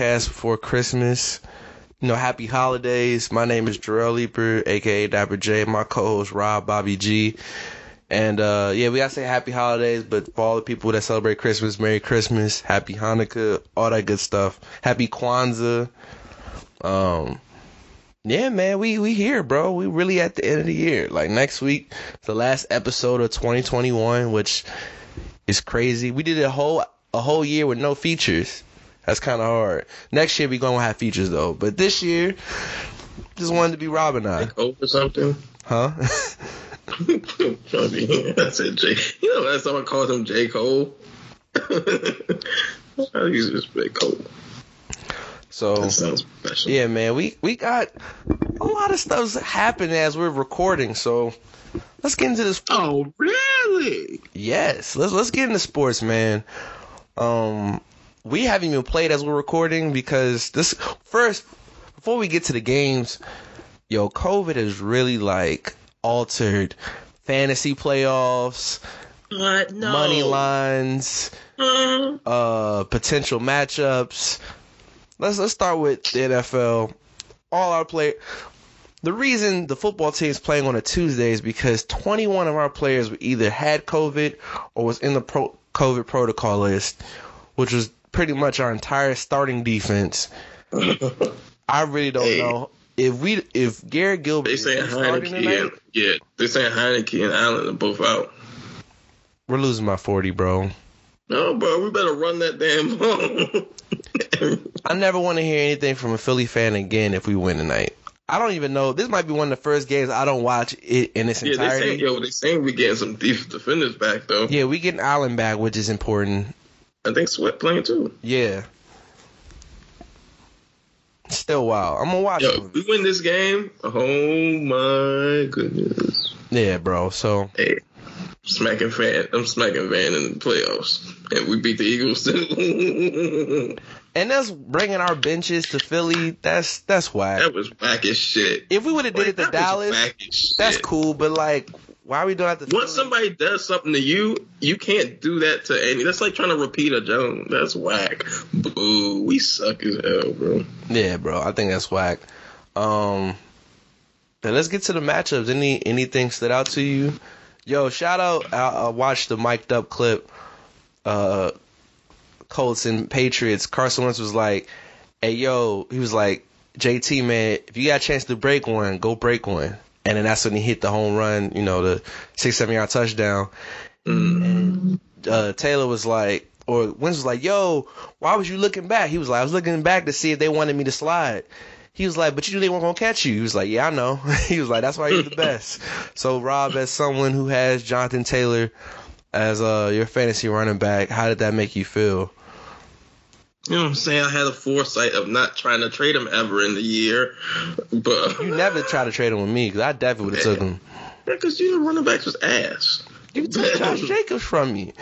podcast before Christmas. You know, happy holidays. My name is Jarrell Leaper, aka Dapper J. My co-host Rob Bobby G. And uh yeah, we gotta say happy holidays, but for all the people that celebrate Christmas, Merry Christmas, Happy Hanukkah, all that good stuff. Happy Kwanzaa. Um yeah, man, we we here, bro. We really at the end of the year. Like next week, the last episode of 2021, which is crazy. We did a whole a whole year with no features. That's kind of hard. Next year we gonna have features though, but this year just wanted to be Rob and I, Cole or something. huh? Funny. I said J. You know, last time I called him J. Cole. I used to respect Cole. so That sounds professional. yeah, man, we we got a lot of stuff's happening as we're recording. So let's get into this. Oh, really? Yes, let's let's get into sports, man. Um, we haven't even played as we're recording because this first before we get to the games, yo, COVID has really like altered fantasy playoffs, What? No. money lines, Uh, uh, potential matchups. Let's let's start with the NFL. All our play. The reason the football team is playing on a Tuesday is because 21 of our players either had COVID or was in the pro- COVID protocol list, which was pretty much our entire starting defense. I really don't Hey. know if we if Garrett Gilbert they is saying starting Heinicke tonight, and yeah, they saying Heinicke and Allen are both out. we're losing by 40, bro. No, bro, we better run that damn ball. I never want to hear anything from a Philly fan again if we win tonight. I don't even know. This might be one of the first games I don't watch it in its entirety. yeah, they saying yo, they saying we getting some defensive defenders back though. Yeah, we getting Allen back, which is important. I think Sweat playing too. Yeah. Still wild. I'm gonna watch Yo, it. if we win this game, oh my goodness. Yeah, bro. So Hey, smacking fan, I'm smacking Van in the playoffs, and we beat the Eagles too. and that's bringing our benches to Philly. That's that's whack. that was whack as shit. If we would have did it to Dallas, whack as shit. that's cool. But like, why are we doing it to Once Philly? somebody does something to you, you can't do that to any. That's like trying to repeat a joke. That's whack. Boo, we suck as hell, bro. Yeah, bro. I think that's whack. Um, then let's get to the matchups. Any anything stood out to you? Yo, shout out. I, I watched the mic'd up clip. Uh, Colts and Patriots. Carson Wentz was like, "Hey, yo," he was like, "JT, man, if you got a chance to break one, go break one." And then that's when he hit the home run. You know, the six seven yard touchdown. And uh, Taylor was like, or Wentz was like, "Yo, why was you looking back?" He was like, "I was looking back to see if they wanted me to slide." He was like, "But you knew they weren't gonna catch you." He was like, "Yeah, I know." he was like, "That's why you're the best." so, Rob, as someone who has Jonathan Taylor as uh your fantasy running back, how did that make you feel? You know what I'm saying? I had a foresight of not trying to trade him ever in the year, but You never tried to trade him with me because I definitely would have took him. because you the running backs was ass. You took Josh Jacobs from me.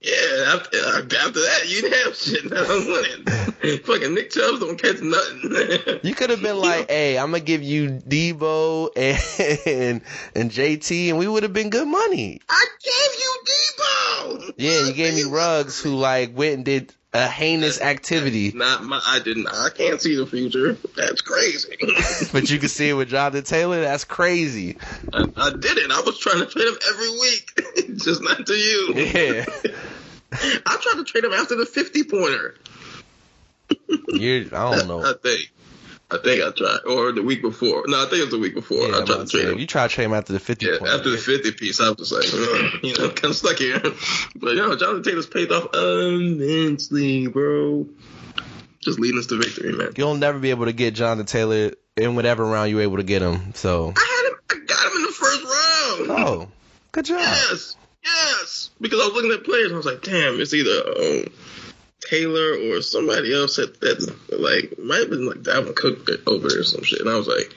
Yeah, after, after that, you didn't have shit. Now I'm winning. Fucking Nick Chubb don't catch nothing. You could have been like, "Hey, I'm gonna give you Deebo and and JT, and we would have been good money." I gave you Deebo. Yeah, you gave me Ruggs, who like went and did a heinous activity, Not my. I didn't. I can't see the future. That's crazy. but you can see it with Jonathan Taylor. That's crazy. I, I didn't. I was trying to trade him every week, just not to you. Yeah, I tried to trade him after the fifty pointer. you. I don't know. I think. I think I tried, or the week before. No, I think it was the week before. Yeah, I tried to trade him. you try to trade him after the fifty Yeah, point. after the 50 piece, I was just like, you know, kind of stuck here. But, you know, Jonathan Taylor's paid off immensely, bro. Just leading us to victory, man. You'll never be able to get Jonathan Taylor in whatever round you're able to get him. So, I had him, I got him in the first round. oh, good job. Yes, yes. Because I was looking at players, I was like, damn, it's either um, Taylor or somebody else that, that like might have been like Dalvin Cook over there or some shit. And I was like,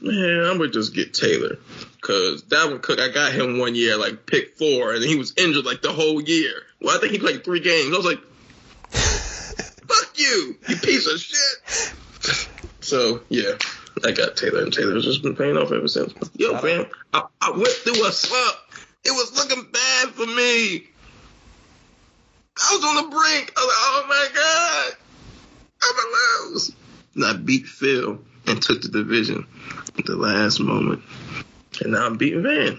man, I'm gonna just get Taylor. Cause Dalvin Cook, I got him one year, like pick four, and he was injured like the whole year. Well, I think he played three games. I was like, fuck you, you piece of shit. So yeah, I got Taylor, and Taylor's just been paying off ever since. Yo, fam, I, I went through a slump. It was looking bad for me. I was on the brink. I was like, oh my god, I'm gonna lose. And I beat Phil and took the division at the last moment, and now I'm beating Van.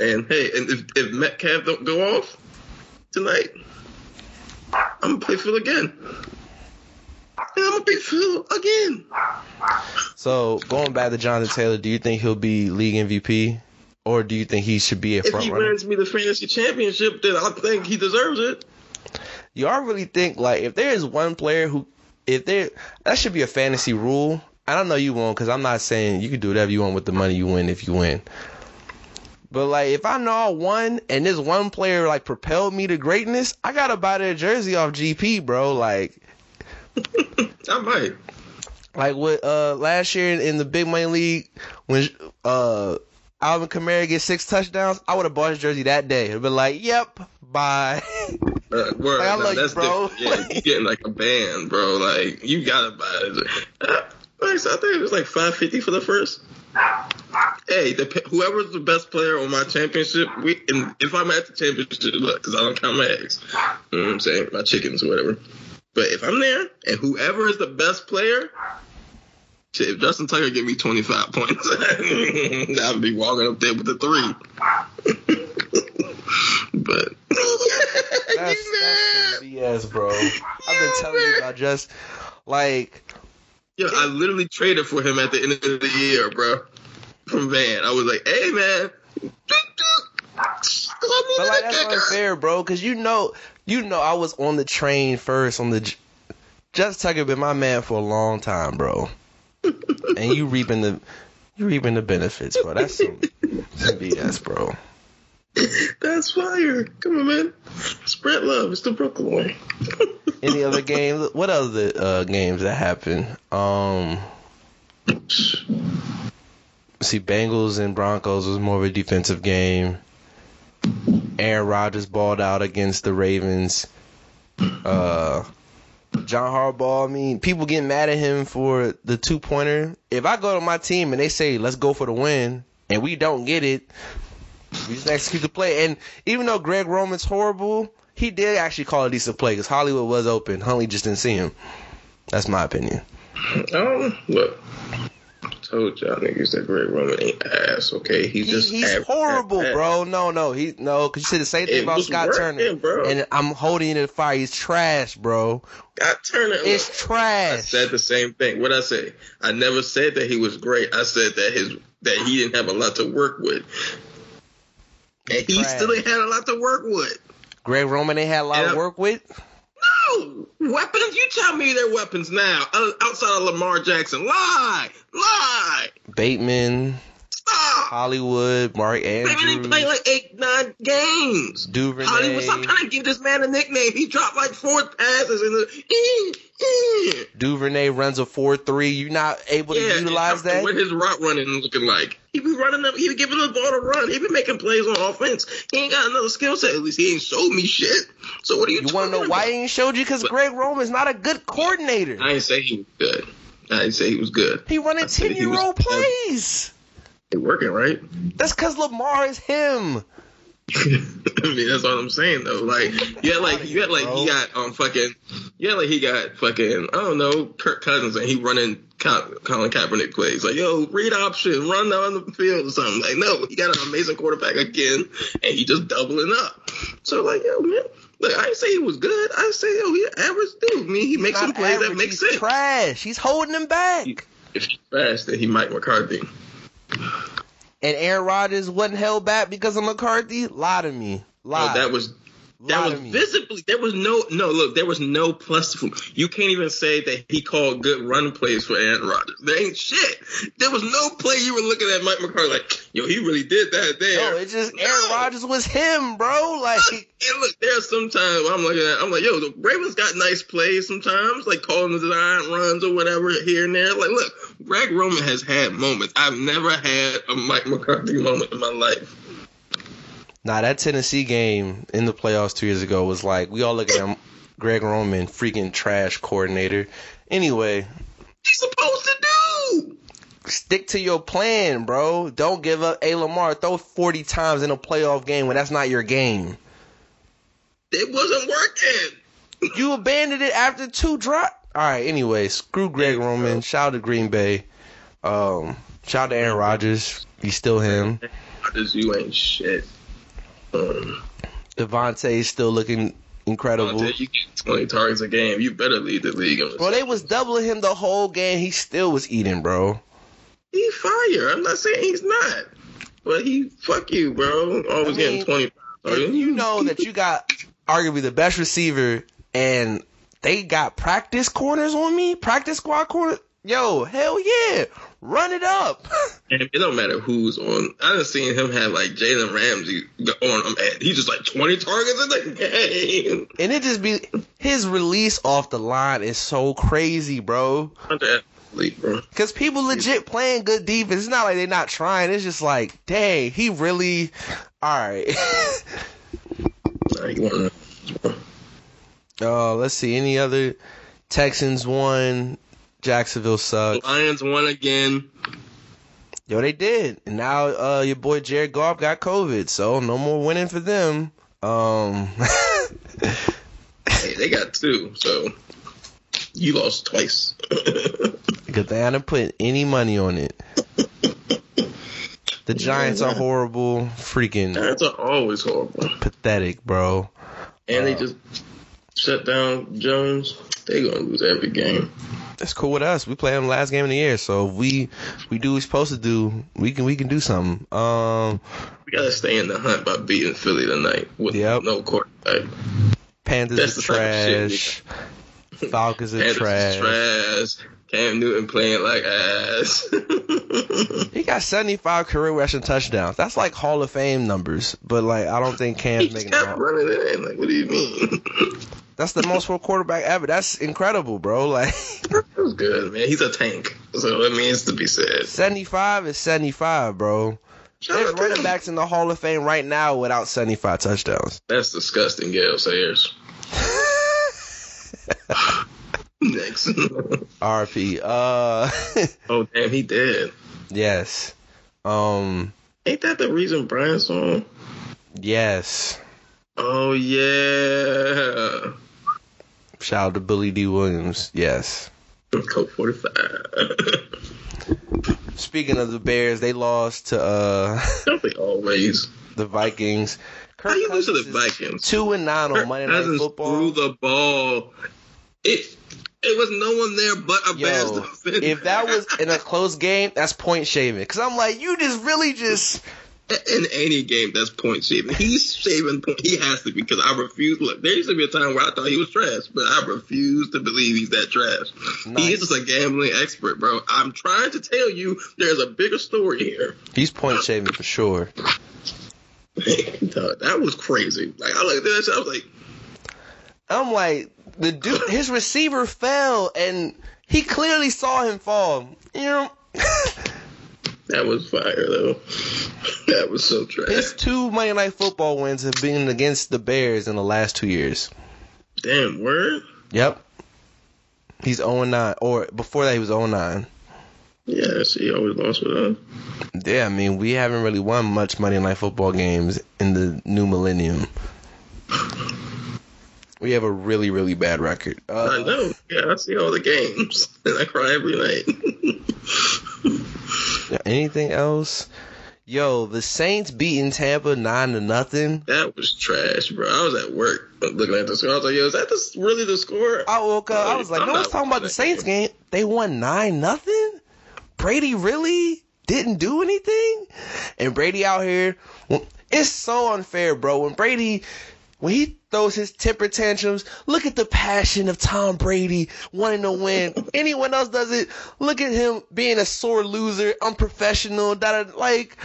And hey, and if, if Metcalf don't go off tonight, I'm gonna play Phil again. And I'm gonna beat Phil again. So, going back to Jonathan Taylor, do you think he'll be league MVP, or do you think he should be a If front runner? If he wins me the fantasy championship, then I think he deserves it. Y'all really think like if there is one player who, if there, that should be a fantasy rule. I don't know you won't because I'm not saying you can do whatever you want with the money you win if you win. But like if I know I won and this one player like propelled me to greatness, I gotta buy their jersey off GP, bro. Like I might. like with uh last year in, in the big money league when uh Alvin Kamara gets six touchdowns, I would have bought his jersey that day. I'd been like, "Yep, bye." Uh, word, Like, I no, love you, that's bro. different. Yeah, you getting like a band, bro. Like you gotta buy it. Uh, I think it was like five fifty for the first. Hey, the, whoever's the best player on my championship, we and if I'm at the championship, look, because I don't count my eggs. You know what I'm saying? My chickens or whatever. But if I'm there and whoever is the best player, shit, if Justin Tucker give me 25 points, I'd be walking up there with the three. but That's, that's BS, bro. I've been telling you about just like Yo, I literally traded for him at the end of the year, bro. From Van. I was like, hey, man. But like that's unfair, bro, because you know, you know, I was on the train first on the. J- Just Tucker been my man for a long time, bro, and you reaping the, you reaping the benefits, bro. That's some, some BS, bro. That's fire. Come on, man. Spread love. It's the Brooklyn way. Any other games? What other uh, games that happened? Um, see, Bengals and Broncos was more of a defensive game. Aaron Rodgers balled out against the Ravens. Uh, John Harbaugh. I mean, people getting mad at him for the two pointer. If I go to my team and they say let's go for the win, and we don't get it, we just execute the play. And even though Greg Roman's horrible, he did actually call a decent play because Hollywood was open. Huntley just didn't see him. That's my opinion. Um, look. I told y'all niggas that Greg Roman ain't ass, okay? He's He, just he's horrible, bro. No, no, he no. Cause you said the same thing It about Scott working, Turner, bro. and I'm holding it to the fire. He's trash, bro. God Turner. Uh, it's I trash. said the same thing. What I say? I never said that he was great. I said that his that he didn't have a lot to work with. And he Trash. still ain't had a lot to work with. Greg Roman ain't had a lot of work with. Weapons. You tell me they're weapons now. uh, Outside of Lamar Jackson, lie, lie, Bateman, stop. Hollywood, Mark Maybe they Andrews, played like eight, nine games. Duvernay. Hollywood, stop trying to give this man a nickname. He dropped like four passes in the. Duvernay runs a four three. You're not able to utilize that. What his route running looking like? He be running up. He be giving the ball to run. He be making plays on offense. He ain't got another skill set. At least he ain't showed me shit. So what are you? You want to know talking why he ain't showed you? Because Greg Roman's not a good coordinator. I ain't say he was good. I didn't say he was good. He running ten year old plays. It working right. That's because Lamar is him. I mean, that's what I'm saying though. Like, had like you had like he got um fucking yeah like he got fucking I don't know Kirk Cousins and he running Col- Colin Kaepernick plays like yo read option run down the field or something like no he got an amazing quarterback again and he just doubling up. So like yo man. Look, I didn't say he was good. I say, yo, he an average dude. I mean, he makes some plays that average, make he's sense. Trash. He's holding him back. If he's fast, then he Mike McCarthy. And Aaron Rodgers wasn't held back because of McCarthy. Lie to me. Oh, Lie. No, that was that was visibly there was no no look there was no plus you can't even say that he called good run plays for Aaron Rodgers. There ain't shit. There was no play you were looking at Mike McCarthy like yo he really did that there. No, it's just No. Aaron Rodgers was him, bro. Like And look, there's sometimes I'm looking at, I'm like, yo, the Ravens got nice plays sometimes, like calling the design runs or whatever here and there. Like, look, Greg Roman has had moments. I've never had a Mike McCarthy moment in my life. Nah, that Tennessee game in the playoffs two years ago was like we all look at him, Greg Roman, freaking trash coordinator. Anyway, He's supposed to do. stick to your plan, bro. Don't give up. A Lamar, throw 40 times in a playoff game when that's not your game. It wasn't working. You abandoned it after two drop. All right. Anyway, screw Greg Roman. Shout out to Green Bay. Um, shout out to Aaron Rodgers. He's still him. You ain't shit. Um, Davante is still looking incredible. until you get 20 targets a game, you better lead the league. Bro, they was doubling him the whole game. He still was eating, bro. He fire. I'm not saying he's not. But he, fuck you, bro. Always I getting mean, 20 If you know that you got arguably the best receiver and they got practice corners on me, practice squad corner. Yo, hell yeah, run it up. And it don't matter who's on. I done seen him have like Jalen Ramsey on him, and he just like 20 targets in the game. and it just be his release off the line is so crazy, bro. Cause people legit playing good defense. It's not like they're not trying. It's just like, dang, he really. All right. Nah, he one of them. uh, let's see. Any other Texans won. Jacksonville sucks. Lions won again. Yo, they did. And now uh your boy Jared Goff got COVID, so no more winning for them. Um Hey, they got two, so you lost twice. thing I didn't put any money on it. The Giants are horrible, freaking Giants are always horrible. pathetic, bro. And they just shut down Jones. They gonna lose every game. That's cool with us. We play them last game of the year, so we we do what we're supposed to do. We can we can do something. Um, We gotta stay in the hunt by beating Philly tonight with Yep. no quarterback. Panthers That's are the type of trash. Falcons are Panthers trash. is trash. Cam Newton playing like ass. He got 75 career rushing touchdowns. That's like Hall of Fame numbers, but like I don't think Cam's just making that. running it in. Like, what do you mean? That's the most for a quarterback ever. That's incredible, bro. Like that's good, man. He's a tank, so it means to be said. 75 is 75, bro. Shout There's running him. backs in the Hall of Fame right now without 75 touchdowns. That's disgusting, Gale Sayers. Next. RP. Uh, oh damn, he did. yes. Um, Ain't that the reason Brian's him? yes. Oh yeah. Shout out to Billy Dee Williams. Yes. Code forty five. Speaking of the Bears, they lost to uh Don't they always? the Vikings. Kirk How you lose to the Vikings? Two and nine on Kirk Monday Night Football. threw the ball. It it was no one there but a Bears Yo, defender. if that was in a close game, that's point shaving. Cause I'm like, you just really just in any game, that's point shaving. He's shaving point. He has to because I refuse. Look, there used to be a time where I thought he was trash, but I refuse to believe he's that trash. Nice. He is just a gambling expert, bro. I'm trying to tell you, there's a bigger story here. he's point shaving for sure. That was crazy. Like I looked at that, I was like, I'm like, the dude, his receiver fell, and he clearly saw him fall. You know, that was fire though. that was so trash. his two Monday Night Football wins have been against the Bears in the last two years. Damn word. Yep. He's 0 9, or before that he was 0 9. Yeah, she always lost with us. Yeah, I mean, we haven't really won much Monday Night Football games in the new millennium. We have a really, really bad record. I Uh, know. Yeah, I see all the games, and I cry every night. anything else? Yo, the Saints beating Tampa nine to nothing. that was trash, bro. I was at work looking at the score. I was like, "Yo, is that the, really the score?" I woke up. I was like, I'm no one's talking about the Saints game. They won nine nothing. Brady really didn't do anything, and Brady out here. It's so unfair, bro. When Brady, when he throws his temper tantrums, look at the passion of Tom Brady wanting to win. Anyone else does it? Look at him being a sore loser, unprofessional. That like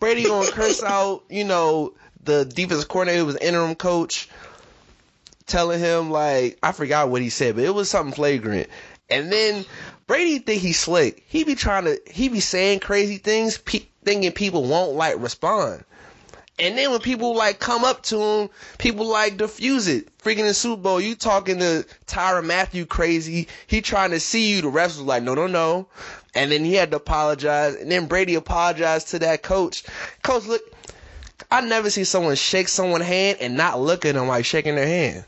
Brady gonna curse out, you know, the defensive coordinator who was interim coach telling him like I forgot what he said, but it was something flagrant. And then Brady think he's slick. He be trying to he be saying crazy things, pe- thinking people won't like respond. And then when people like come up to him, people like diffuse it. Freaking the Super Bowl, you talking to Tyrann Mathieu crazy. He trying to see you. The refs was like, no, no, no. And then he had to apologize. And then Brady apologized to that coach. Coach, look, I never see someone shake someone's hand and not look at them like shaking their hand.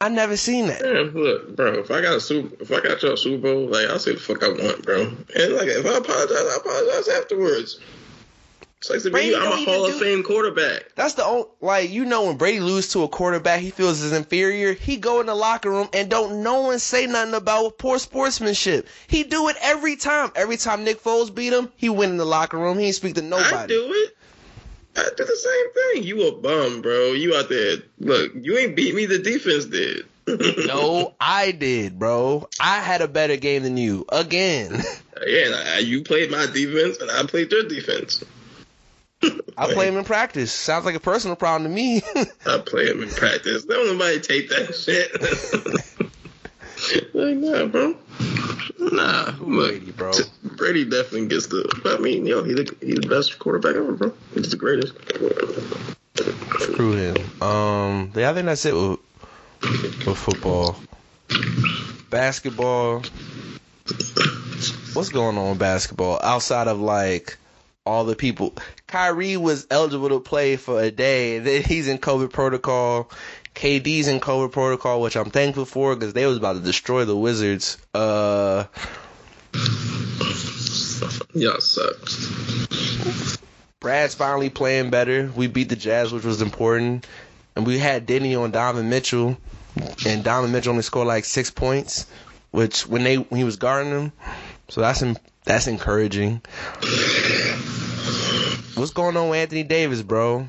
I never seen that. Man, look, bro. If I got a super, if I got your Super Bowl, like I'll say the fuck I want, bro. And like if I apologize, I apologize afterwards. It's like to Brady me, I'm a even Hall do- of Fame quarterback. That's the only like you know when Brady lose to a quarterback, he feels his inferior. He go in the locker room and don't no one say nothing about poor sportsmanship. He do it every time. Every time Nick Foles beat him, he went in the locker room. He ain't speak to nobody. I do it. I did the same thing. You a bum, bro. You out there. Look, you ain't beat me. The defense did. No, I did, bro. I had a better game than you again. yeah, you played my defense, and I played your defense. I play him in practice. Sounds like a personal problem to me. I play him in practice. Don't nobody take that shit. like, nah, bro. Nah, look, Brady, bro. Brady definitely gets the. I mean, yo, he's the, he's the best quarterback ever, bro. He's the greatest. Screw him. Um, yeah, I think that's it with, with football. Basketball. What's going on with basketball outside of like all the people? Kyrie was eligible to play for a day, then he's in COVID protocol. KD's in COVID protocol, which I'm thankful for because they was about to destroy the Wizards. Uh, Y'all suck. Brad's finally playing better. We beat the Jazz, which was important. And we had Deni on Donovan Mitchell, and Donovan Mitchell only scored like six points, which when they when he was guarding him, so that's that's encouraging. What's going on with Anthony Davis, bro?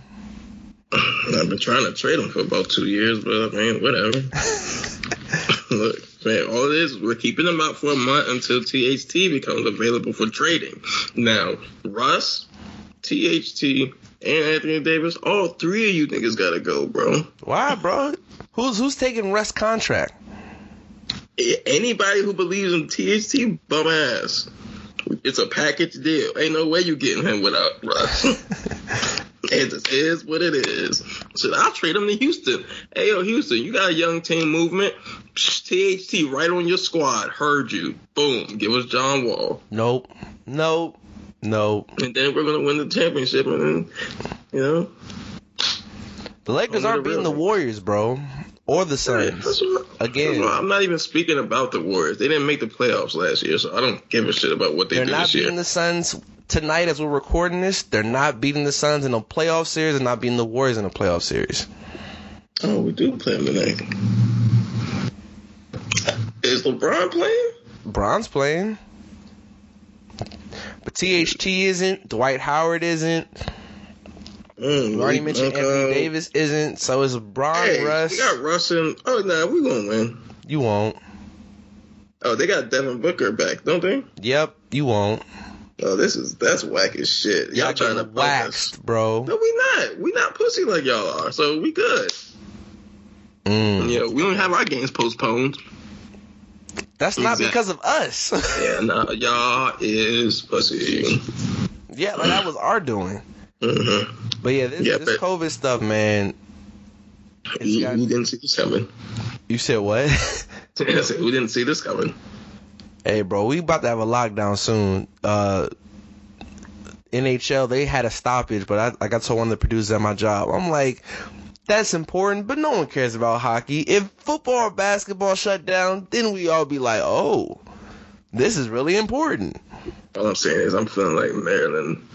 I've been trying to trade him for about two years, but I mean, whatever. Look, man, all it is, we're keeping him out for a month until THT becomes available for trading. Now, Russ, THT, and Anthony Davis, all three of you niggas gotta go, bro. Why, bro? Who's who's taking rest contract? Anybody who believes in THT, bum ass. It's a package deal. Ain't no way you getting him without Russ. it just is what it is. Should I trade him to Houston? Hey, yo, Houston, you got a young team movement. Psh, THT right on your squad. Heard you. Boom. Give us John Wall. Nope, nope, nope. And then we're going to win the championship. And then, you know. The Lakers aren't the beating the. Warriors, bro, or the Suns. Again. I'm not even speaking about the Warriors. They didn't make the playoffs last year, so I don't give a shit about what they did. They're do not this year. beating the Suns tonight as we're recording this. They're not beating the Suns in a playoff series and not beating the Warriors in a playoff series. Oh, we do play them tonight. Is LeBron playing? Bron's playing. But THT isn't. Dwight Howard isn't. Mm, You already mentioned okay. Anthony Davis isn't. So it's Bron, Hey, Russ. we got Russ and oh nah, we gonna win. You won't. Oh, they got Devin Booker back, don't they? Yep, you won't. Oh, this is that's whack as shit. Y'all, Y'all trying to punk us. bro. No, we not. We not pussy like y'all are. So we good. Mm. Yeah, we don't have our games postponed. That's not because of us. Yeah, nah, y'all is pussy. yeah, like that was our doing. Hmm But yeah, this, Yeah, this but- COVID stuff, man. We, got- we didn't see this coming. you said what? Said, we didn't see this coming. Hey, bro, we about to have a lockdown soon. Uh, NHL, they had a stoppage, but I, like I told one of the producers at my job, I'm like, that's important, but no one cares about hockey. If football or basketball shut down, then we all be like, oh, this is really important. All I'm saying is I'm feeling like Maryland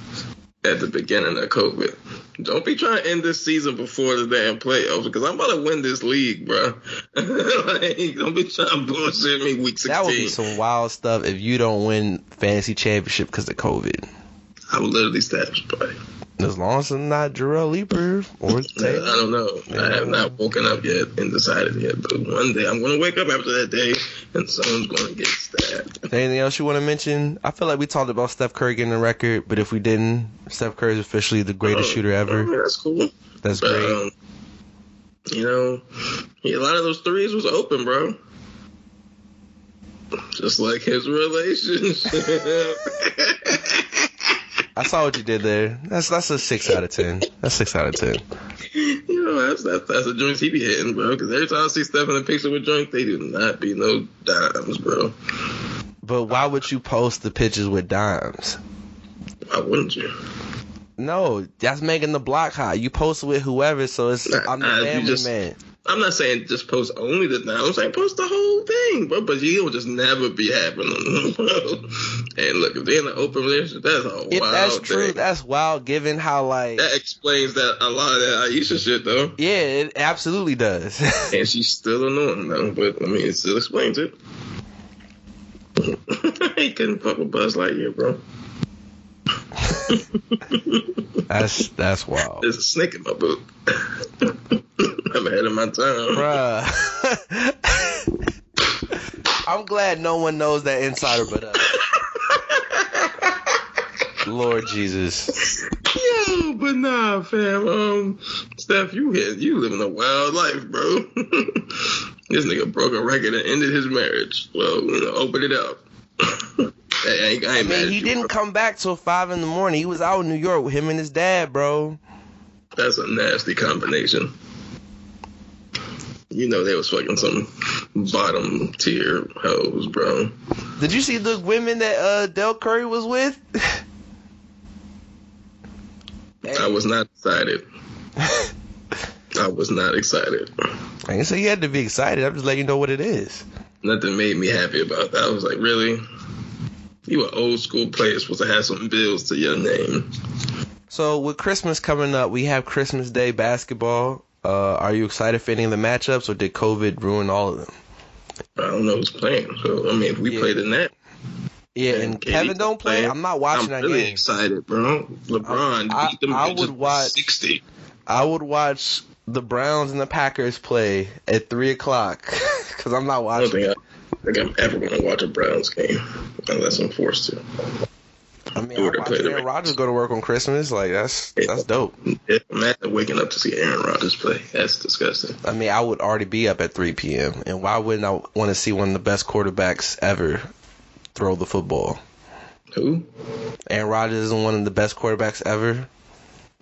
at the beginning of COVID. Don't be trying to end this season before the damn playoffs because I'm about to win this league, bro. like, don't be trying to bullshit me week 16. That would be some wild stuff if you don't win fantasy championship because of COVID. I would literally stab somebody. As long as it's not Jarrell Leaper or Man, I don't know. I have not woken up yet and decided yet, but one day I'm going to wake up after that day and someone's going to get stabbed. Anything else you want to mention? I feel like we talked about Steph Curry getting a record, but if we didn't, Steph Curry is officially the greatest Oh, shooter ever. mean, that's cool. That's But, great. um, you know, a lot of those threes was open, bro. Just like his relationship. I saw what you did there. That's that's a six out of ten. That's six out of ten. you know, that's, that's, that's the joints he be hitting, bro. Because every time I see Steph in a picture with joints, they do not be no dimes, bro. But why would you post the pictures with dimes? Why wouldn't you? No, that's making the block high. You post with whoever, so it's Nah, I'm the nah, family just- man. I'm not saying just post only the dimes. I'm saying post the whole thing, bro. But you will just never be happening, bro. And look, if they're in an open relationship, that's a If wild that's true, thing. that's wild. Given how like that explains that a lot of that Ayesha shit, though. yeah, it absolutely does. And she's still annoying though, but I mean, it still explains it. he couldn't fuck with Buzz Lightyear, bro. that's that's wild, There's a snake in my book. I'm ahead of my time. bruh. I'm glad no one knows that insider but us. Lord Jesus. Yo, but nah, fam. Um, Steph, you hit, you living a wild life, bro. this nigga broke a record and ended his marriage. Well, you know, open it up. hey, I ain't, I I ain't mad mean, at he you, didn't bro. come back till five in the morning. He was out in New York with him and his dad, bro. That's a nasty combination. You know they was fucking some bottom tier hoes, bro. Did you see the women that uh Dell Curry was with? I was not excited. I was not excited. I didn't say you had to be excited. I'm just letting you know what it is. Nothing made me happy about that. I was like, really? You an old school player supposed to have some bills to your name. So with Christmas coming up, we have Christmas Day basketball. Uh, are you excited for any of the matchups, or did COVID ruin all of them? I don't know who's playing. So I mean, if we Yeah. play the net, Yeah, and and Kevin don't play. playing, I'm not watching that game. I'm that really game. excited, bro. LeBron I- beat them I bitches would watch- sixty. I would watch the Browns and the Packers play at three o'clock because I'm not I watching. think, I, think I'm ever going to watch a Browns game unless I'm forced to. I mean, I watch Aaron Rodgers go to work on Christmas. Like that's that's dope. Yeah, Imagine waking up to see Aaron Rodgers play. That's disgusting. I mean, I would already be up at 3 p.m. And why wouldn't I want to see one of the best quarterbacks ever throw the football? Who? Aaron Rodgers isn't one of the best quarterbacks ever.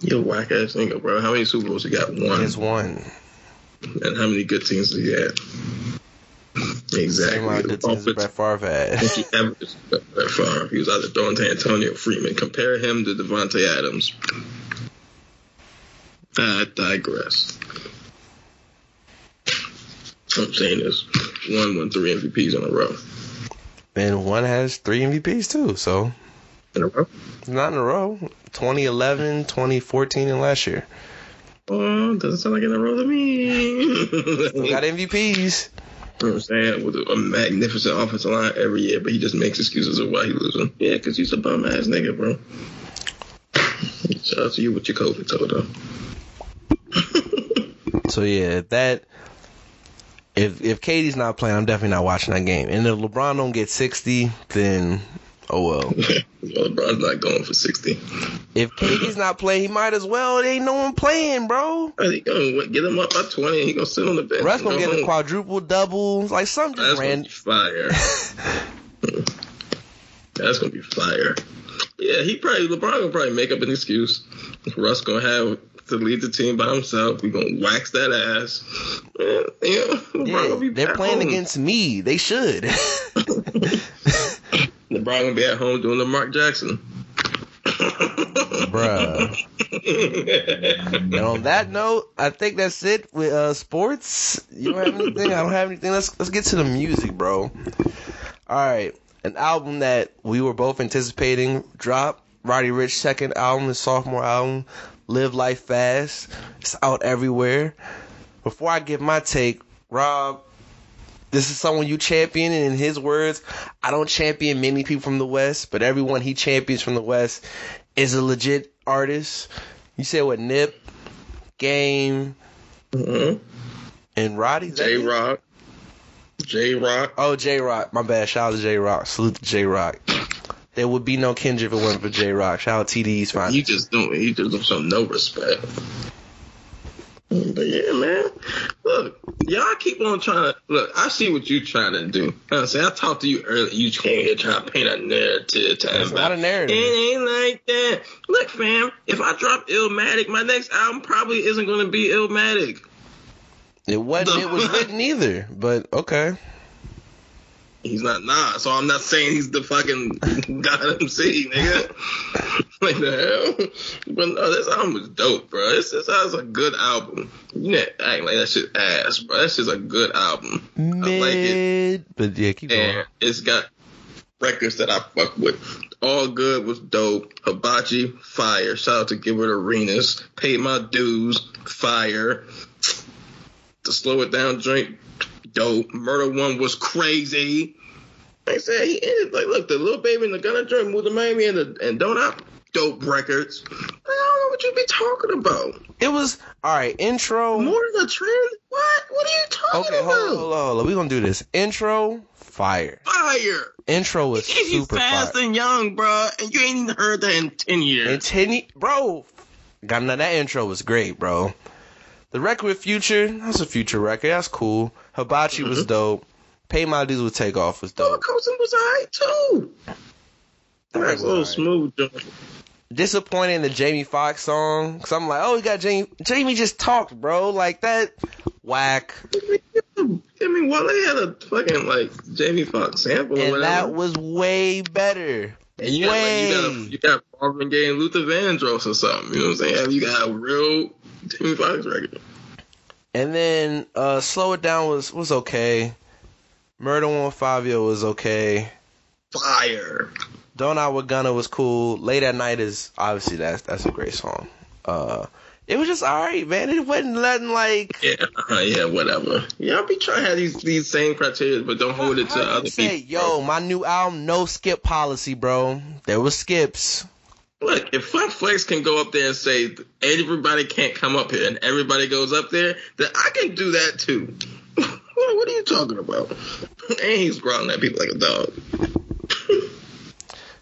You a whack ass nigga, bro. How many Super Bowls you got? One. He's one. And how many good teams did he have? Same Exactly. amount of good teams as Brett Favre had. Don't you ever disrespect Brett Favre. He was either throwing to Antonio Freeman. Compare him to Davante Adams. I digress. I'm saying this. One won three MVPs in a row. And one has three MVPs too, so In a row? not in a row. 2011, 2014, and last year. Oh, doesn't sound like in a row to me. We got MVPs. You know what I'm saying? With a, magnificent offensive line every year, but he just makes excuses of why he losing. Yeah, because he's a bum ass nigga, bro. Shout out to you with your COVID Toto. So yeah, that if if KD's not playing, I'm definitely not watching that game. And if LeBron don't get 60, then oh well. well, LeBron's not going for 60. If KD's not playing, he might as well. It ain't no one playing, bro. He gonna get him up by 20 and he gonna sit on the bench. Russ gonna go get a quadruple double, like some That's just gonna ran. be fire. That's gonna be fire. Yeah, he probably LeBron gonna probably make up an excuse. Russ gonna have to lead the team by himself. We gonna wax that ass. Yeah, yeah, Yeah, they're playing home. against me. They should. LeBron gonna be at home doing the Mark Jackson. Bruh. and on that note, I think that's it with uh, sports. You don't have anything? I don't have anything. Let's let's get to the music, bro. All right, an album that we were both anticipating drop. Roddy Ricch second album, his sophomore album, Live Life Fast. It's out everywhere. Before I give my take, Rob, this is someone you champion, and in his words, I don't champion many people from the West, but everyone he champions from the West is a legit artist. You said what? Nip, Game, Mhm. and Roddy. Jay Rock. Jay Rock. Oh, Jay Rock. My bad. Shout out to Jay Rock. Salute to Jay Rock. There would be no Kendrick if it wasn't for Jay Rock. Shout out TD's fine. He just don't. He just don't show no respect. But yeah, man. Look, y'all keep on trying to look. I see what you're trying to do. I say I talked to you earlier. You came here trying to paint a narrative. Time It's not a narrative. It ain't like that. Look, fam. If I drop Illmatic, my next album probably isn't going to be Illmatic. It wasn't. It was written either. But okay. He's not nah, so I'm not saying he's the fucking God MC, nigga. like the hell? But no, this album was dope, bro. This, this is a good album. You know, acting like that shit ass, bro. That's just a good album. I like it. But yeah, keep going. It's got records that I fuck with. All Good was dope. Hibachi, fire. Shout out to Gilbert Arenas. Paid my dues, fire. To slow it down, drink, dope. Murder One was crazy. I said, he ended like look, the little baby and the Gunna joint moved to Miami and the and don't I dope records. I don't know what you be talking about. It was all right. Intro. More than a trend? What? What are you talking Okay, hold about? hold on, hold on. We gonna do this. Intro. Fire. Fire. Intro was He's super fast fire. and young, bro, and you ain't even heard that in ten years. And ten, bro. Got that intro was great, bro. The record with Future, that's a Future record. That's cool. Hibachi was mm-hmm. dope. Pay My Dues with Takeoff was Roller dope. coaster was alright too. That was a little smooth joint. Disappointed in the Jamie Foxx song. Cause I'm like, oh, we got Jamie. Jamie just talked, bro. Like that. Whack. I mean, Wale had a fucking like Jamie Foxx sample or And that was way better. and you got, like, way. you got you got Marvin Gaye and Luther Vandross or something. You know what I'm saying? You got a real Jamie Foxx record. And then uh Slow It Down was was okay. Murder One Fabio was okay. Fire. Don't I with Gunna was cool. Late at Night is obviously that's that's a great song. Uh it was just alright, man. It wasn't nothing like Yeah, uh, yeah, whatever. Y'all be trying to have these these same criteria, but don't hold it to other say, people. Yo, my new album, no skip policy, bro. There was skips. Look, if Funk Flex can go up there and say everybody can't come up here and everybody goes up there, then I can do that too. what, are you talking about? and he's growling at people like a dog.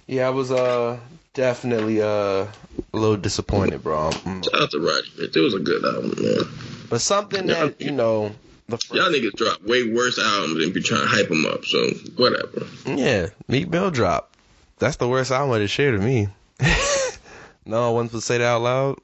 Yeah, I was uh definitely uh a little disappointed, bro. Mm. Shout out to Roger. It was a good album, man. But something that you know, the first, Y'all niggas drop way worse albums and be trying to hype them up, so whatever. yeah, Meek Mill drop. That's the worst album of this year to me. no, I wasn't supposed to say that out loud,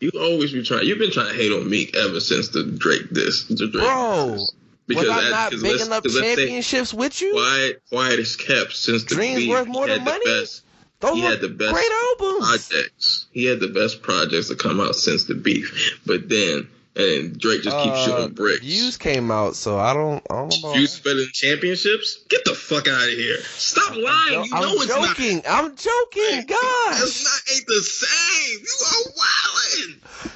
You always be trying. You've been trying to hate on Meek ever since the Drake this, the Drake bro. because Was I that- not making up 'cause let's say championships with you? Quiet, quiet is kept since the Dreams beef. worth more than money? Best, Those he had the best great albums. projects. He had the best projects to come out since the beef. But then, and Drake just keeps Uh, shooting bricks. Views came out, so I don't, I don't know. Views better than championships? Get the fuck out of here. Stop lying. You know I'm it's not. joking. I'm joking. God. That's not ain't the same. You are wildin'.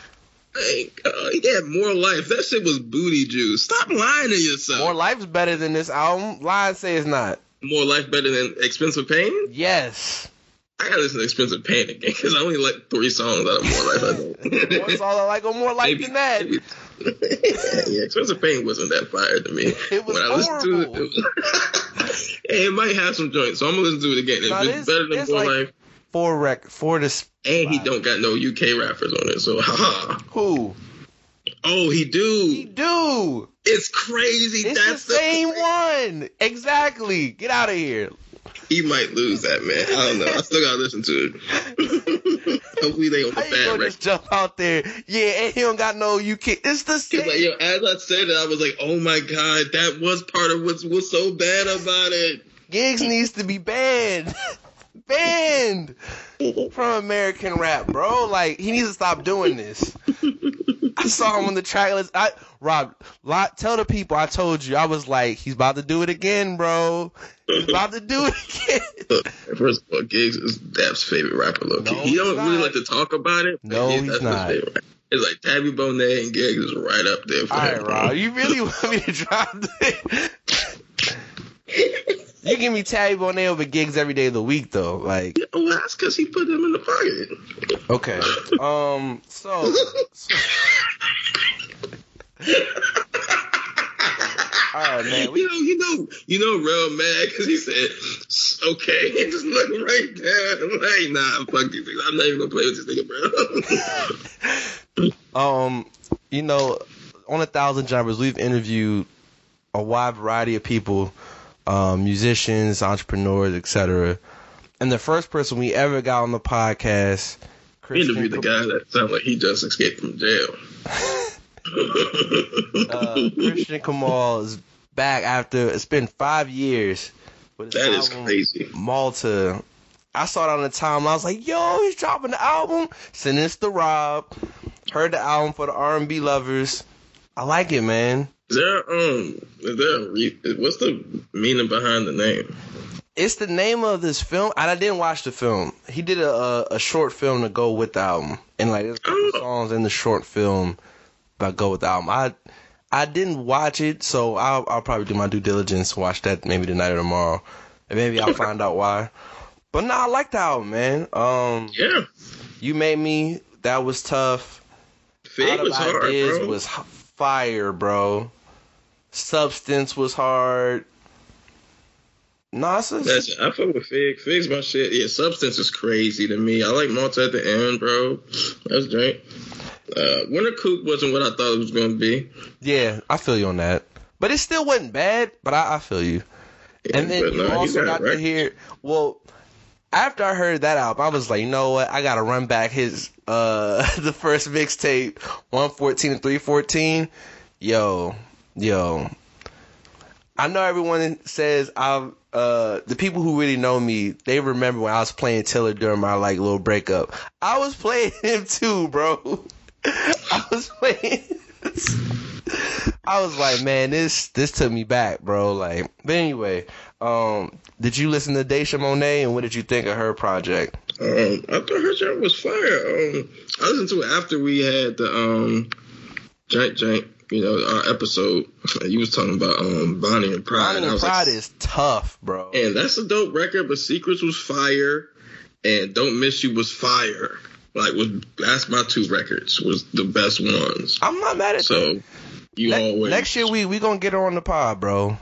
Thank God. He had more life. That shit was booty juice. Stop lying to yourself. More Life's better than this album. Lies say it's not. More life better than Expensive Pain? Yes. I gotta listen to Expensive Pain again because I only like three songs out of More Life. I think. What's all I like on More Life Maybe- than that? maybe- yeah, Expensive Pain wasn't that fire to me. It was when I listened to it, horrible. it, was- it might have some joints, so I'm gonna listen to it again. If Now, it's this- better than this More like- Life, Four rec, four to and he don't got no UK rappers on it, so haha. who? Oh, he do. He do. It's crazy. It's That's the same one. Exactly. Get out of here. He might lose that man. I don't know. I still gotta listen to it. Hopefully they on the bad record. just jump out there? Yeah, and he don't got no UK. It's the same. like yo, as I said it, I was like, "Oh my god, that was part of what's what's so bad about it." Giggs needs to be banned. banned from American rap, bro. Like he needs to stop doing this. I saw him on the track list. I Rob, lot, tell the people I told you. I was like, he's about to do it again, bro. He's about to do it again. First of all, Giggs is Dapp's favorite rapper. Look, No, he don't he's really like to talk about it. No, he's that's not. It's like Tabi Bonney and Giggs is right up there for All him. right. Rob, you really want me to drop this? you give me Tabi Bonney over Giggs every day of the week, though. Like, Yeah, well, that's because he put them in the pocket. okay. Um, so, so right, man. We, you know, you know, you know, real mad because he said, "Okay," and just looking right. I'm like, "Nah, fuck these things. I'm not even gonna play with this nigga, bro." um, you know, on a thousand jumpers, we've interviewed a wide variety of people, um, musicians, entrepreneurs, etc. And the first person we ever got on the podcast, We Christian interviewed the guy that sounds like he just escaped from jail. Uh, Christian Kamal is back after it's been five years. That is crazy. Malta. I saw it on the time. I was like, "Yo, he's dropping the album." Send this to Rob. Heard the album for the R&B lovers. I like it, man. Is there um is there a re- what's the meaning behind the name? It's the name of this film, and I didn't watch the film. He did a a, a short film to go with the album, and like there's a couple Oh. songs in the short film that go with the album. I I didn't watch it, so I'll I'll probably do my due diligence, watch that maybe tonight or tomorrow, and maybe I'll find out why. But no, I like the album, man. Um, Yeah, you made me. That was tough. Fig was hard, Ideas bro. was fire, bro. Substance was hard. No, it's just- That's I fuck with Fig. Fig's my shit. Yeah, substance is crazy to me. I like Malta at the end, bro. That's drink. Uh, Winter Coop wasn't what I thought it was gonna be. Yeah, I feel you on that. But it still wasn't bad, but I, I feel you. And then you he also got got it to hear well after I heard that album, I was like, you know what, I gotta run back his uh the first mixtape, one fourteen and three fourteen. Yo, yo. I know everyone says I've uh the people who really know me, they remember when I was playing Taylor during my like little breakup. I was playing him too, bro. I was playing I was like, man, this this took me back, bro. Like, but anyway, um, did you listen to Daisha Monet and what did you think of her project? Um, I thought her joint was fire. Um, I listened to it after we had the um, jank jank. You know, our episode. You was talking about um Bonnie and Pride. Bonnie and I and Pride like, is tough, bro. and that's a dope record. But Secrets was fire, and Don't Miss You was fire. Like, was that's my two records was the best ones. I'm not mad at that. So you Ne- always next year we we gonna get her on the pod, bro.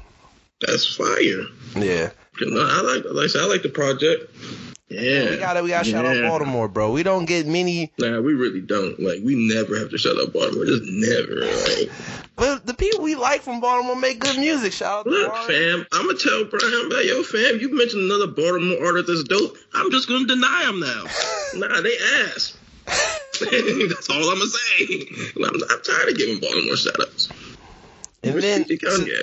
that's fire. Yeah, I like like I said, I like the project. Yeah, we gotta we gotta shout out Baltimore, bro. We don't get many, Nah, we really don't. Like, we never have to shout out Baltimore. Just never. Like, but the people we like from Baltimore make good music. Shout out look, fam, I'm gonna tell Brian, like, yo, fam, you mentioned another Baltimore artist that's dope. I'm just gonna deny him now. nah, they ass. that's all I'm gonna say. I'm, I'm tired of giving Baltimore shout outs. And Where's then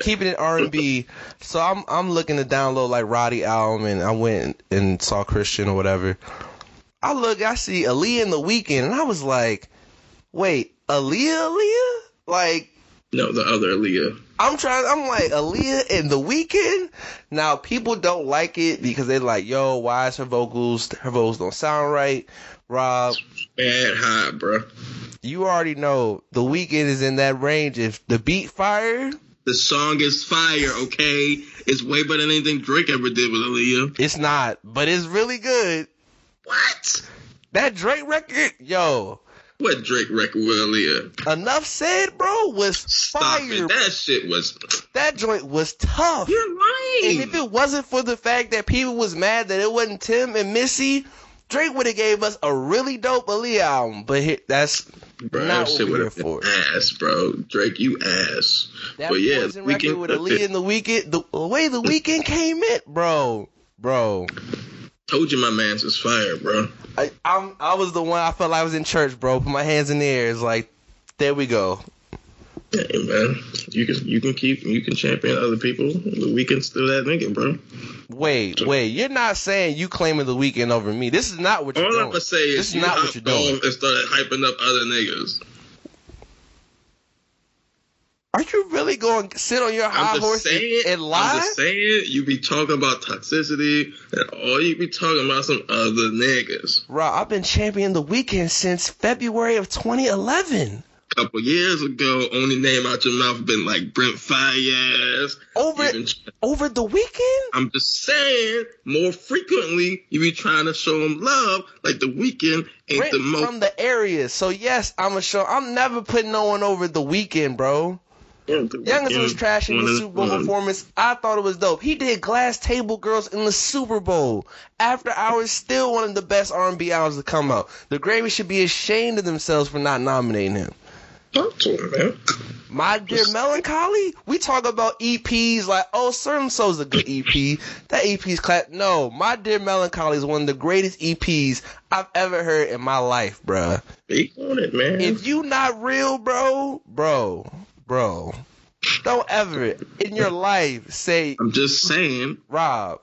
keeping it R and B. So I'm I'm looking to download like Roddy album, and I went and saw Christian or whatever. I look, I see Aaliyah in the Weeknd, and I was like, wait, Aaliyah, Aaliyah? Like No, the other Aaliyah. I'm trying. I'm like Aaliyah in the Weeknd. Now people don't like it because they're like, yo, why is her vocals? Her vocals don't sound right. Rob, Bad high, bro. You already know the Weeknd is in that range. If the beat fire, The song is fire, okay? It's way better than anything Drake ever did with Aaliyah. it's not, but it's really good. What? That Drake record, yo, What Drake record with Aaliyah? enough said, bro, was Stop fire. it. That shit was. That joint was tough. You're lying. And if it wasn't for the fact that people was mad that it wasn't Tim and Missy, Drake would have gave us a really dope Aaliyah album. But he, that's Bro, not that what we're here for. ass, bro. Drake, you ass. That but yeah, we record can- with Aaliyah in the Weeknd, the way the Weeknd came in, bro, bro. Told you my man's is fire, bro. I, I'm, I was the one I felt like I was in church, bro. Put my hands in the air. It's like, there we go. Hey man, you can you can keep you can champion other people. The Weeknd's still that nigga, bro. Wait, wait, you're not saying you claiming the Weeknd over me. This is not what you're All doing. I'm gonna say this is is you not what you're doing. and started hyping up other niggas. Are you really going to sit on your high horse saying. and, and lie? I'm just saying. You be talking about toxicity, and all you be talking about some other niggas. Rob, I've been championing the Weeknd since February of 2011. Couple years ago, only name out your mouth been like Brent Faiyaz. Over Even- over the Weeknd? I'm just saying, more frequently, you be trying to show them love, like the Weeknd ain't Brent the most. from the area. So yes, I'm a show. I'm never putting no one over the Weeknd, bro. the Youngest was trashing the Super Bowl one. performance. I thought it was dope. He did Glass Table Girls in the Super Bowl. After Hours, still one of the best R&B albums to come out. The Grammys should be ashamed of themselves for not nominating him. Talk to him, man. My Dear Melancholy, we talk about EPs like, oh, Certain Soul's a good EP. That EP's clap. No, My Dear Melancholy is one of the greatest EPs I've ever heard in my life, bruh. Speak on it, man. If you not real, bro, bro, bro, don't ever in your life say, I'm just saying, Rob,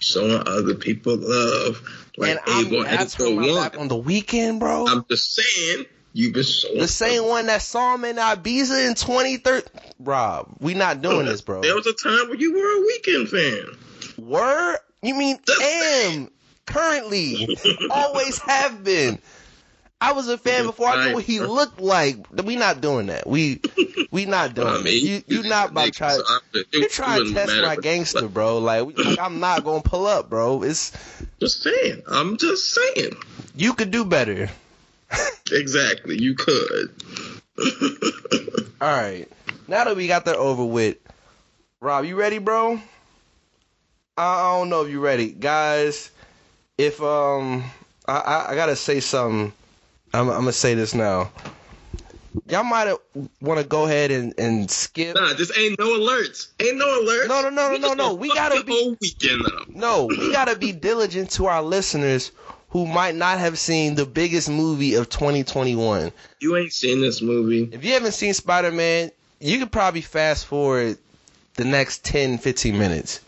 showing other people love, like and I'm Abel turning my Editor back one. on the Weeknd, bro. I'm just saying, you've been showing. the same one that saw him in Ibiza in 2013. Rob, we not doing this, bro. There was a time when you were a Weeknd fan. Were You mean Just am currently? Always have been. I was a fan before I knew what he looked like. We not doing that. We we not doing I it. mean, You you not about to try. so You it trying to test my gangster, bro? Like, like I'm not gonna pull up, bro. It's Just saying. I'm just saying. you could do better. Exactly. You could. All right. Now that we got that over with, Rob, you ready, bro? I, don't know if you ready, guys. If um, I I, I gotta say something. I'm, I'm gonna say this now. Y'all might want to go ahead and, and skip. Nah, just ain't no alerts. Ain't no alerts. No, no, no, We no, no, we gotta be- whole weekend up. No, we gotta be diligent to our listeners who might not have seen the biggest movie of 2021. You ain't seen this movie. If you haven't seen Spider Man, you could probably fast forward the next 10, 15 minutes.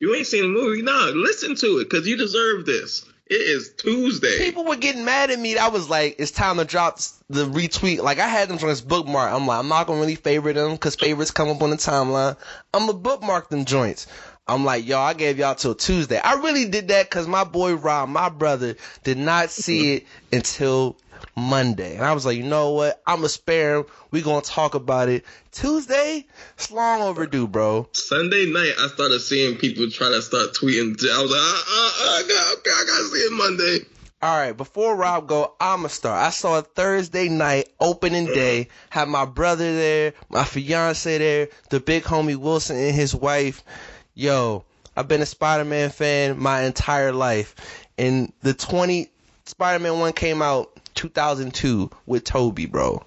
You ain't seen the movie. No, listen to it because you deserve this. It is Tuesday. People were getting mad at me. I was like, it's time to drop the retweet. Like, I had them this bookmark. I'm like, I'm not going to really favorite them because favorites come up on the timeline. I'm going to bookmark them joints. I'm like, yo, I gave y'all till Tuesday. I really did that because my boy Rob, my brother, did not see it until Monday. And I was like, you know what? I'm going to spare him. we going to talk about it. Tuesday, it's long overdue, bro. Sunday night, I started seeing people try to start tweeting. I was like, uh, uh, uh, I got, okay, I gotta see it Monday. All right, before Rob go, I'ma start. I saw it Thursday night, opening day. Had my brother there, my fiance there, the big homie Wilson and his wife. Yo, I've been a Spider-Man fan my entire life. And the 20 Spider-Man 1 came out 2002 with Tobey, bro.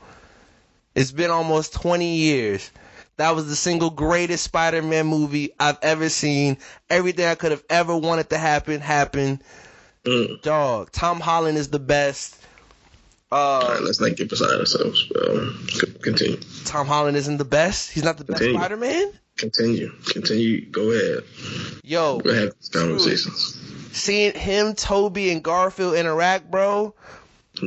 It's been almost 20 years. That was the single greatest Spider-Man movie I've ever seen. Everything I could have ever wanted to happen happened. Mm. Dog, Tom Holland is the best. All Uh, right, let's not get beside ourselves. Um, continue, Tom Holland isn't the best. He's not the best Spider-Man. Continue, continue. Go ahead. Yo, Go ahead. These conversations, seeing him, Tobey, and Garfield interact, bro,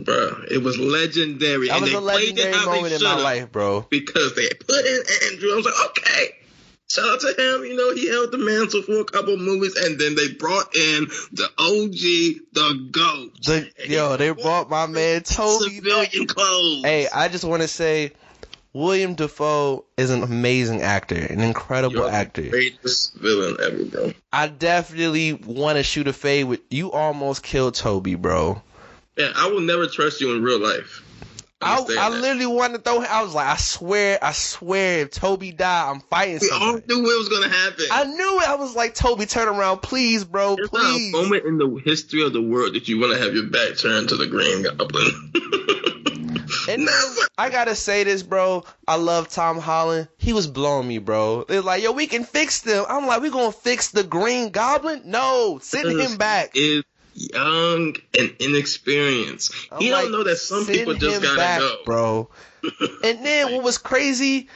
bro. It was legendary. that and was they a legendary moment in my life, bro. because they put in Andrew. I was like, okay. Shout out to him. You know, he held the mantle for a couple movies, and then they brought in the OG, the GOAT. The, yo, they brought my man Tobey. Civilian clothes. Hey, I just want to say, William Dafoe is an amazing actor, an incredible actor. greatest villain ever, bro. I definitely want to shoot a fade with you. Almost killed Tobey, bro. Yeah, I will never trust you in real life. I, I literally wanted to throw. I was like, I swear, I swear, if Tobey died, I'm fighting We all knew it was gonna happen. I knew it. I was like, Tobey, turn around, please, bro, There's not a please. moment in the history of the world that you want to have your back turned to the Green Goblin. And. I gotta say this, bro. I love Tom Holland. He was blowing me, bro. They're like, yo, we can fix them. I'm like, we gonna fix the Green Goblin? No, send him back. Is young and inexperienced. I'm he like, don't know that some people just gotta back, go. bro. And then what was crazy,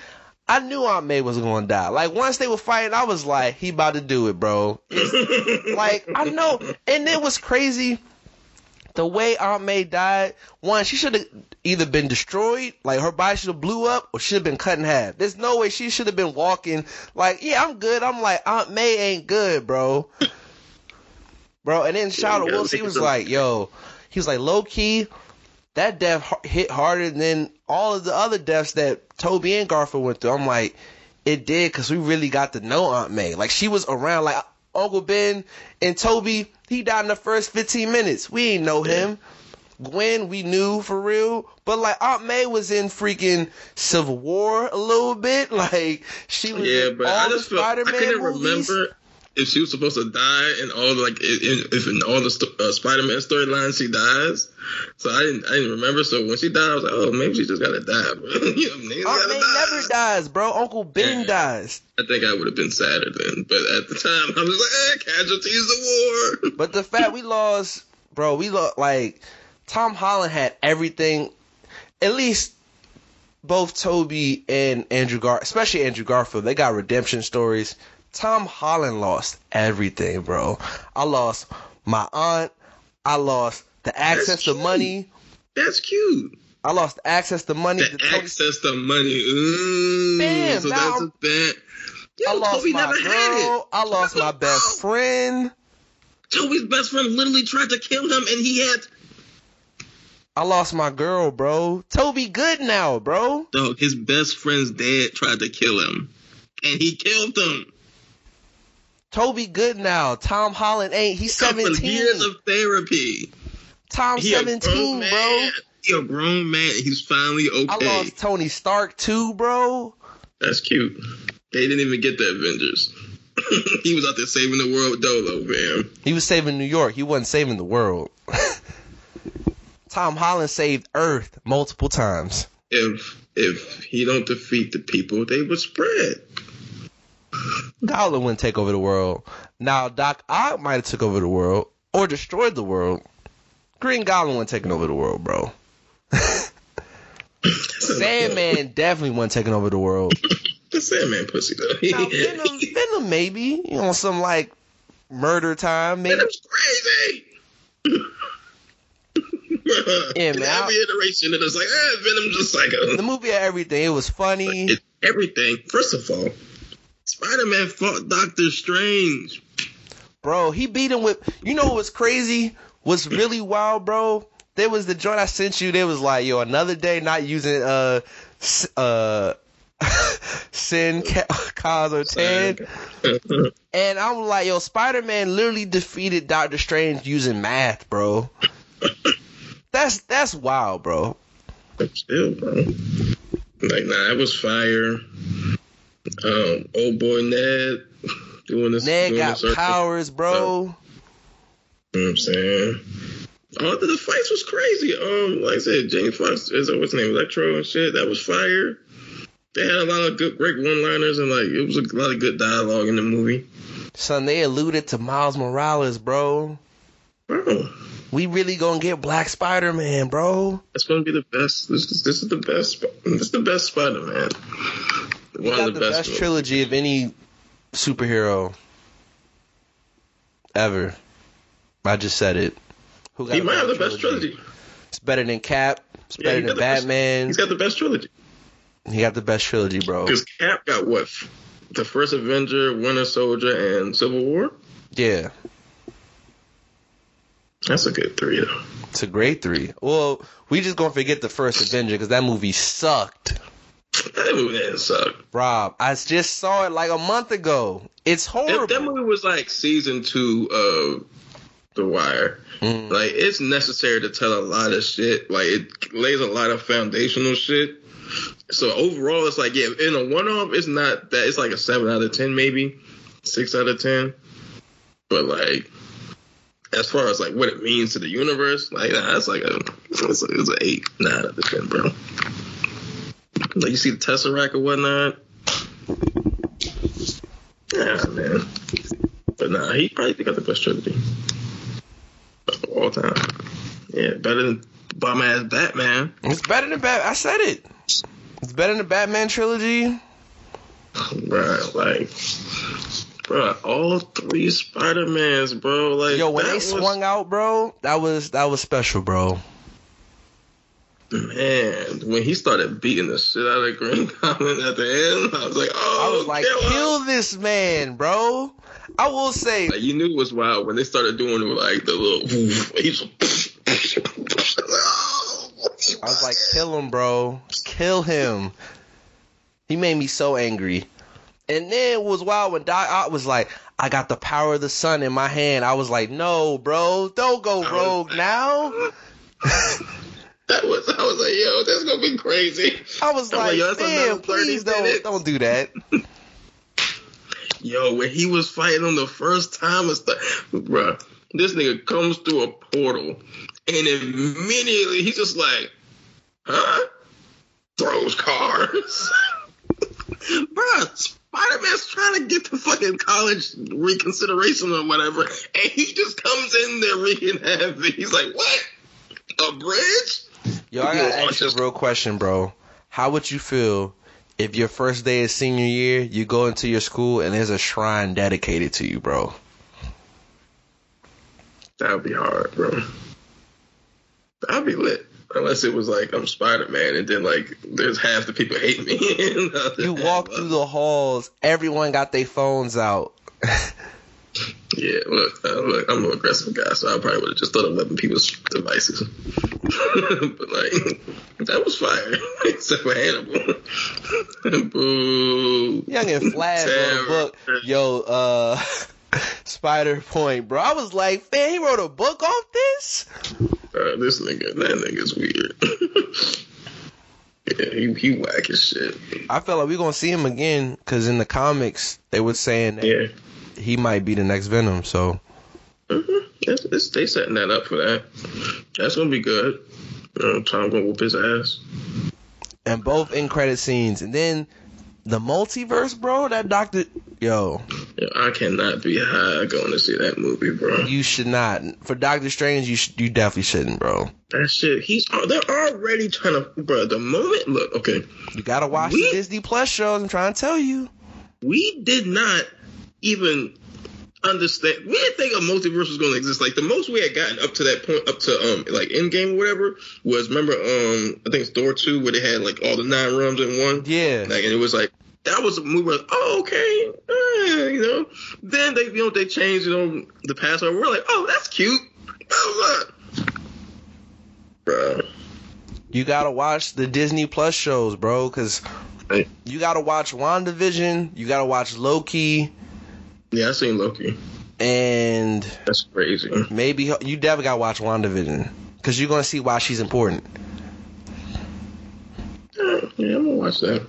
I knew Aunt May was gonna die. Like once they were fighting, I was like, he about to do it, bro. Like I know, and it was crazy. The way Aunt May died, one, she should have either been destroyed, like her body should have blew up, or she should have been cut in half. There's no way she should have been walking. Like, yeah, I'm good. I'm like, Aunt May ain't good, bro. Bro, and then shout out Yeah, Wilson, he was like, yo, he was like, low key, that death hit harder than all of the other deaths that Tobey and Garfield went through. I'm like, it did because we really got to know Aunt May. Like she was around. Like Uncle Ben and Tobey, he died in the first 15 minutes. We ain't know him. Gwen, we knew for real, but like Aunt May was in freaking Civil War a little bit. Like she was Yeah, in but all I the just I Spider-Man couldn't movies. remember if she was supposed to die in all the, like in, if in all the st- uh, Spider-Man storylines she dies. So I didn't I didn't remember. So when she died, I was like, oh, maybe she just gotta die. Bro. you know, Aunt May die. never dies, bro. Uncle Ben Yeah. dies. I think I would have been sadder then, but at the time I was like, eh, casualties of war. But the fact we lost, bro, we lost like Tom Holland had everything. At least both Tobey and Andrew Gar, especially Andrew Garfield, they got redemption stories. Tom Holland lost everything, bro. I lost my aunt. I lost the access to money. That's cute. I lost access to money. The to access to money. Ooh, Bam, so that's a bet. Yo, I lost Tobey my never had it. girl. I lost my best friend. Tobey's best friend literally tried to kill him, and he had I lost my girl, bro. Tobey good now, bro. dog. His best friend's dad tried to kill him, and he killed him. Tobey good now. Tom Holland ain't. He's 17. years of therapy. Tom He 17, man. bro. He a grown man. He's finally okay. I lost Tony Stark too, bro. That's cute. They didn't even get the Avengers. he was out there saving the world Dolo, man. He was saving New York. He wasn't saving the world. Tom Holland saved Earth multiple times. If if he don't defeat the people, they would spread. Goblin wouldn't take over the world. Now Doc Ock might have took over the world or destroyed the world. Green Goblin wasn't taking over the world, bro. Sandman definitely wasn't taking over the world. The Sandman pussy though. Now Venom, Venom maybe you know some like murder time maybe. Venom's crazy. Yeah, man, I- Every iteration, it is like, eh, Venom's just psycho. The movie had everything. It was funny. It's everything. First of all, Spider-Man fought Doctor Strange. Bro, he beat him with. You know what's crazy? What's really wild, bro? There was the joint I sent you. There was like, yo, another day not using uh s- uh sin or ten. And I'm like, yo, Spider Man literally defeated Doctor Strange using math, bro. That's that's wild, bro. But still, bro. Like, nah, that was fire. Um, old boy Ned doing this. Ned doing got the powers, bro. You know what I'm saying? All the, the fights was crazy. Um, like I said, James Foxx is what's his name, Electro and shit. That was fire. They had a lot of good, great one-liners and like it was a lot of good dialogue in the movie. Son, they alluded to Miles Morales, bro. Bro, We really gonna get Black Spider Man, bro. That's gonna be the best. This is this is the best. This is the best Spider-Man. We One got of the the best, best. trilogy of any superhero ever. I just said it. Who got He might have the better best trilogy. It's better than Cap. It's Yeah, better than the best- Batman. He's got the best trilogy. he got the best trilogy, bro. Because Cap got what? The first Avenger, Winter Soldier, and Civil War. Yeah, That's a good three, though. it's a great three. Well, we just gonna forget the first Avenger because that movie sucked. That movie didn't suck. Rob, I just saw it like a month ago. It's horrible. that movie was like season two of The Wire. Mm. Like it's necessary to tell a lot of shit. Like it lays a lot of foundational shit. So overall, it's like yeah, in a one-off, it's not that. It's like a seven out of ten, maybe six out of ten. But like, as far as like what it means to the universe, like nah, that's like a it's, a, it's an eight, nine out of ten, bro. Like you see the Tesseract or whatnot. Yeah, man. But nah, he probably got the best trilogy of all time. Yeah, better than bum ass Batman. It's better than Batman. I said it. It's better than the Batman trilogy. Bruh, like, bruh, all three Spider Mans, bro. Like, Yo, when they was- swung out, bro, that was that was special, bro. man, when he started beating the shit out of Green Goblin at the end, I was like, oh, I was like, kill him. this man, bro. I will say, Like, you knew it was wild when they started doing like the little. I was like, kill him, bro. Kill him. He made me so angry. And then it was wild when Doc Ock was like, I got the power of the sun in my hand. I was like, no, bro, don't go rogue now. that was, I was like, yo, that's gonna be crazy. I was I'm like, like, man, another 30 please don't, minutes." don't do that. Yo, when he was fighting on the first time and stuff, bro, this nigga comes through a portal and immediately he's just like, huh? Throws cars. bro, Spider Man's trying to get to fucking college reconsideration or whatever, and he just comes in there wreaking havoc. He's like, what? A bridge? Yo, I gotta ask you a real question, bro. How would you feel if your first day of senior year, you go into your school and there's a shrine dedicated to you, bro? That would be hard, bro. That'd be lit. Unless it was like I'm Spider Man, and then like there's half the people hate me. You walk through the halls, everyone got their phones out. Yeah, look, uh, look, I'm an aggressive guy, so I probably would have just started letting people's devices. but like, that was fire, except for Hannibal. Boo. Young and Flash wrote a book. Yo, uh, Spider Point, bro. I was like, man, he wrote a book off this? Uh, this nigga, that nigga's weird. yeah, he he whack as shit. I felt like we're gonna see him again because in the comics they were saying that Yeah. He might be the next Venom. So hmm It's, it's, they setting that up for that. That's gonna be good. Uh, Tom gonna whoop his ass. and both in credit scenes, and then the multiverse, bro. That Doctor, yo, Yeah, I cannot be high going to see that movie, bro. you should not. For Doctor Strange, you sh- you definitely shouldn't, bro. That shit. He's. oh, They're already trying to, bro. The moment, look, okay, You gotta watch We- the Disney Plus shows. I'm trying to tell you. we did not even understand. We didn't think a multiverse was going to exist. Like the most we had gotten up to that point, up to um like Endgame or whatever, was remember um I think it's Thor two where they had like all the nine realms in one. Yeah, Like, and it was like that was a movie. Like, oh, okay, eh, you know. Then they, you know, they changed, you know, the password. We're like, oh, that's cute. Oh, look, bro. you gotta watch the Disney Plus shows, bro. Cause Hey. you gotta watch WandaVision. You gotta watch Loki, Yeah, I seen Loki. and That's crazy. maybe you definitely gotta watch WandaVision. Cause you're gonna see why she's important. Yeah, yeah, I'm gonna watch that.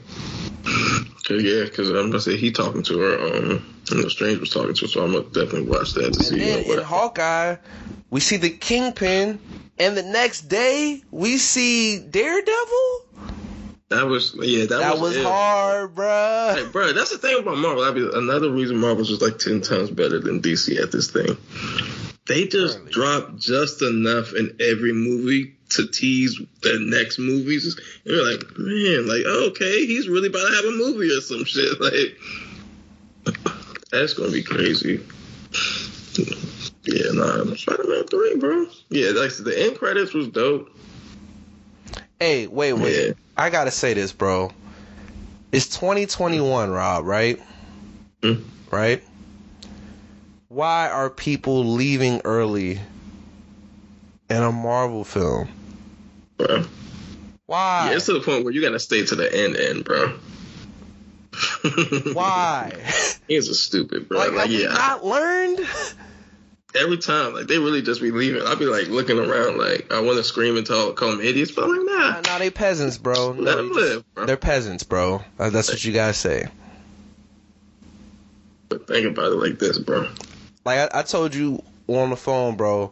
Cause yeah, cause I'm gonna say he talking to her. Um, you know, Strange was talking to her, so I'm gonna definitely watch that to And see then you know, in. Hawkeye, we see the Kingpin, and the next day we see Daredevil. That was yeah, that, That was it. hard, bro. Like, bro, that's the thing about Marvel. That'd be another reason Marvel's just like ten times better than DC at this thing. They just Really? drop just enough in every movie to tease the next movies. And you're like, man, like okay, he's really about to have a movie or some shit. Like, that's gonna be crazy. Yeah, nah, Spider-Man three, bro. Yeah, like the end credits was dope. Hey, wait, wait. Yeah. I gotta say this, bro. It's 2021, Rob, right? Hmm. Right? Why are people leaving early in a Marvel film? Bro. Why? Yeah, it's to the point where you gotta stay to the end, end, bro. Why? He's a stupid, bro. like, Like, have yeah, not learned? Every time, like they really just be leaving. I'll be like looking around, like I want to scream and tell, call them idiots, but I'm like, nah, Nah, nah, they peasants, bro. let No, them you just- live, bro. they're peasants, bro. Uh, That's what you guys say. But think about it like this, bro. Like I, I told you on the phone, bro.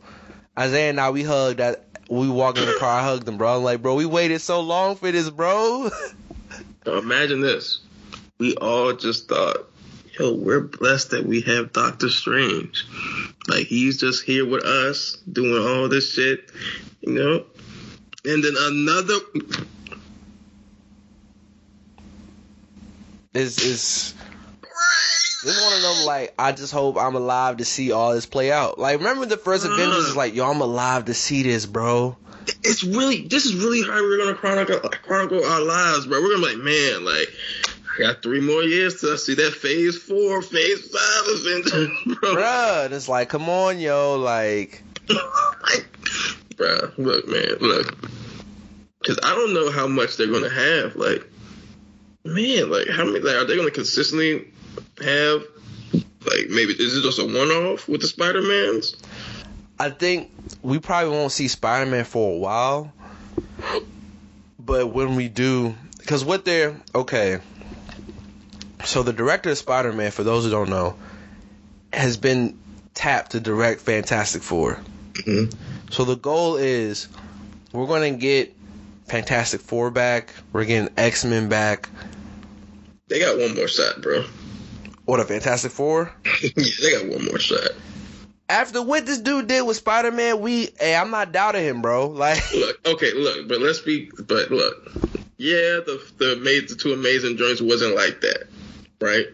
Isaiah and I, we hugged. That we walked in the car. I hugged him, bro. I'm like, bro, we waited so long for this, bro. Imagine this: we all just thought, yo, we're blessed that we have Doctor Strange. Like he's just here with us, doing all this shit, you know. And then another. is is it's one of them like I just hope I'm alive to see all this play out. Like remember the first Avengers is like yo I'm alive to see this, bro. It's really this is really how we're gonna chronicle chronicle our lives, bro. We're gonna be like, man, like I got three more years till I see that phase four, phase five Avengers, bro. Bruh, it's like come on, yo, like like, bro, look, man, look, because I don't know how much they're gonna have. Like, man, like how many? Like, are they gonna consistently have? Like, maybe is it just a one-off with the Spider Mans? I think we probably won't see Spider Man for a while. But when we do, because what they're okay. So the director of Spider Man, for those who don't know, has been tapped to direct Fantastic 4 Mhm. So the goal is we're gonna get Fantastic Four back. We're getting X Men back. They got one more shot, bro. What a Fantastic Four! yeah, they got one more shot. After what this dude did with Spider Man, we hey, I'm not doubting him, bro. Like Look, okay, look, but let's be, but look, yeah, the the, the two amazing joints wasn't like that, right?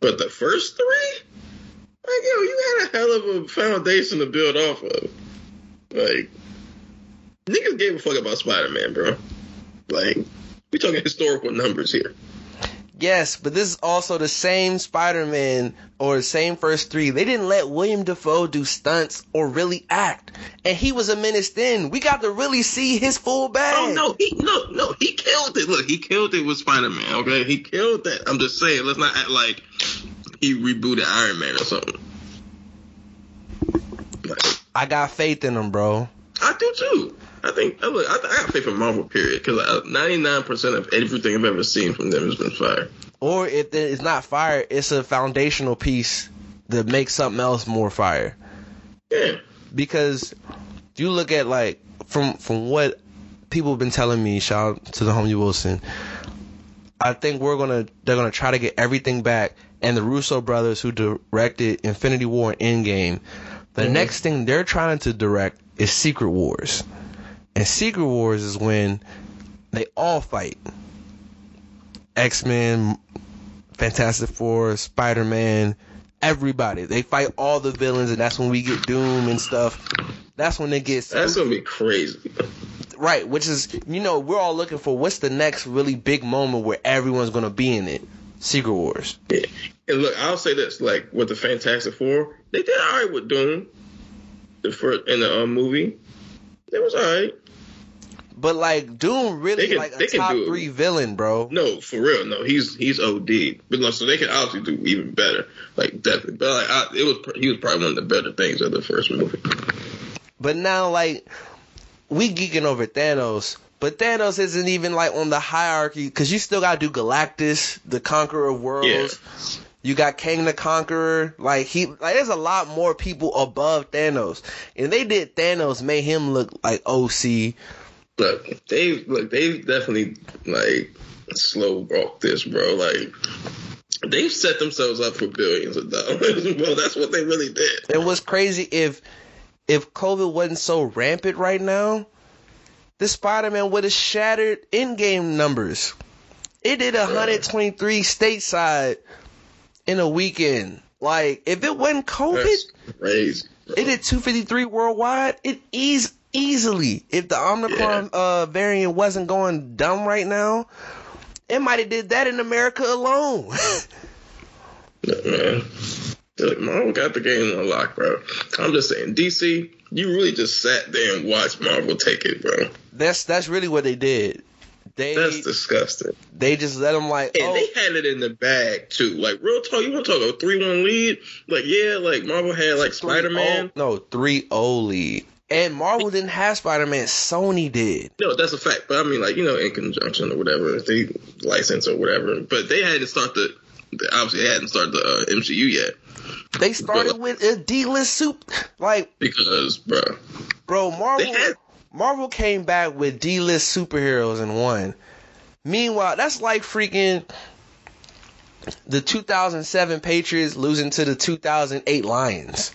But the first three, like yo, you had a hell of a foundation to build off of. Like, niggas gave a fuck about Spider Man, bro. Like, we talking historical numbers here. Yes, but this is also the same Spider-Man or the same first three. They didn't let William Dafoe do stunts or really act, and he was a menace then. We got to really see his full bag. Oh no, he no no he killed it. Look, he killed it with Spider Man. Okay, he killed that. I'm just saying, let's not act like he rebooted Iron Man or something. Like, I got faith in him, bro. I do too. I think I look. I, I got faith in Marvel. Period. Because 99 percent of everything I've ever seen from them has been fire. Or if it's not fire, it's a foundational piece that makes something else more fire. Yeah. Because you look at like from from what people have been telling me, shout out to the homie Wilson. I think we're gonna they're gonna try to get everything back. And the Russo brothers who directed Infinity War and Endgame, the Mhm. next thing they're trying to direct is Secret Wars. And Secret Wars is when they all fight. X Men, Fantastic Four, Spider Man, everybody. They fight all the villains, and that's when we get Doom and stuff. That's when it gets That's gonna be crazy. right. Which is, you know, we're all looking for what's the next really big moment where everyone's gonna be in it. Secret Wars. Yeah. And look, I'll say this: like with the Fantastic Four, they did all right with Doom. The first in the um, movie, it was all right. But like Doom really can- like a top three villain, bro. No, for real. No, he's he's OD. But no, so they can obviously do even better. Like definitely. But like, I, it was he was probably one of the better things of the first movie. But now like we geeking over Thanos, but Thanos isn't even like on the hierarchy because you still gotta do Galactus, the Conqueror of Worlds. You got Kang the Conqueror. Like he, like there's a lot more people above Thanos, and they did Thanos made him look like OC. Look, they look they definitely like slow walk this, bro. Like they've set themselves up for billions of dollars. well, that's what they really did. It was crazy if if COVID wasn't so rampant right now, this Spider Man would have shattered Endgame numbers. It did 123 stateside in a weekend. Like if it wasn't COVID, it did 253 worldwide. It ease easily. If the Omicron uh, variant wasn't going dumb right now, it might have did that in America alone. Look, man. Look, Marvel got the game on lock, bro. I'm just saying, DC, you really just sat there and watched Marvel take it, bro. that's that's really what they did. They That's disgusting. they just let them like And oh they had it in the bag too. Like real talk, you want to talk a three-one lead? Like yeah, like Marvel had like Spider Man. 3-0 No, 3 0 lead. And Marvel didn't have Spider Man, Sony did. No, that's a fact. But I mean, like you know, in conjunction or whatever, they license or whatever. But they hadn't start the. Obviously, they hadn't started the uh, MCU yet They started with a D list soup. Like, because, bro, bro, Marvel had. Marvel came back with D list superheroes and won. Meanwhile, that's like freaking the 2007 Patriots losing to the 2008 Lions.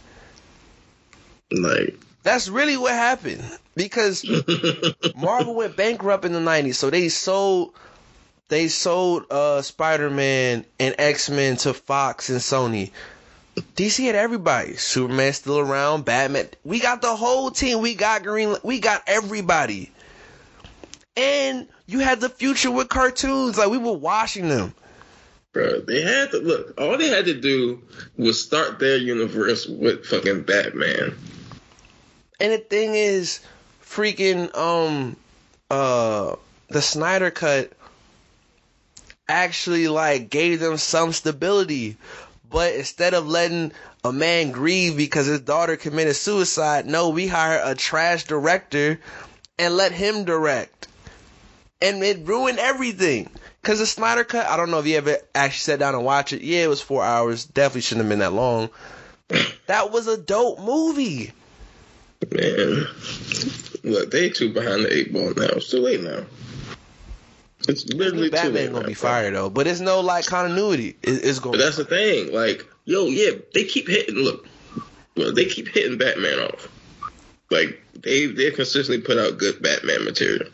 Like, That's really what happened because Marvel went bankrupt in the 90s, so they sold they sold uh Spider-Man and X-Men to Fox and Sony. DC had everybody. Superman still around, Batman. We got the whole team. We got Green we got everybody. And you had the future with cartoons. Like we were watching them. Bro, they had to look. All they had to do was start their universe with fucking Batman. And the thing is, freaking um uh the Snyder cut actually like gave them some stability. But instead of letting a man grieve because his daughter committed suicide, no, we hire a trash director and let him direct. And it ruined everything. Cause the Snyder cut, I don't know if you ever actually sat down and watched it. Yeah, it was four hours. Definitely shouldn't have been that long. That was a dope movie. Man, look, they too behind the eight ball now. It's too late now. It's literally too Batman gonna now, be fired though, but it's no like continuity. It, it's gonna. that's the thing. Like, yo, yeah, they keep hitting. Look, well, they keep hitting Batman off. Like they they consistently put out good Batman material.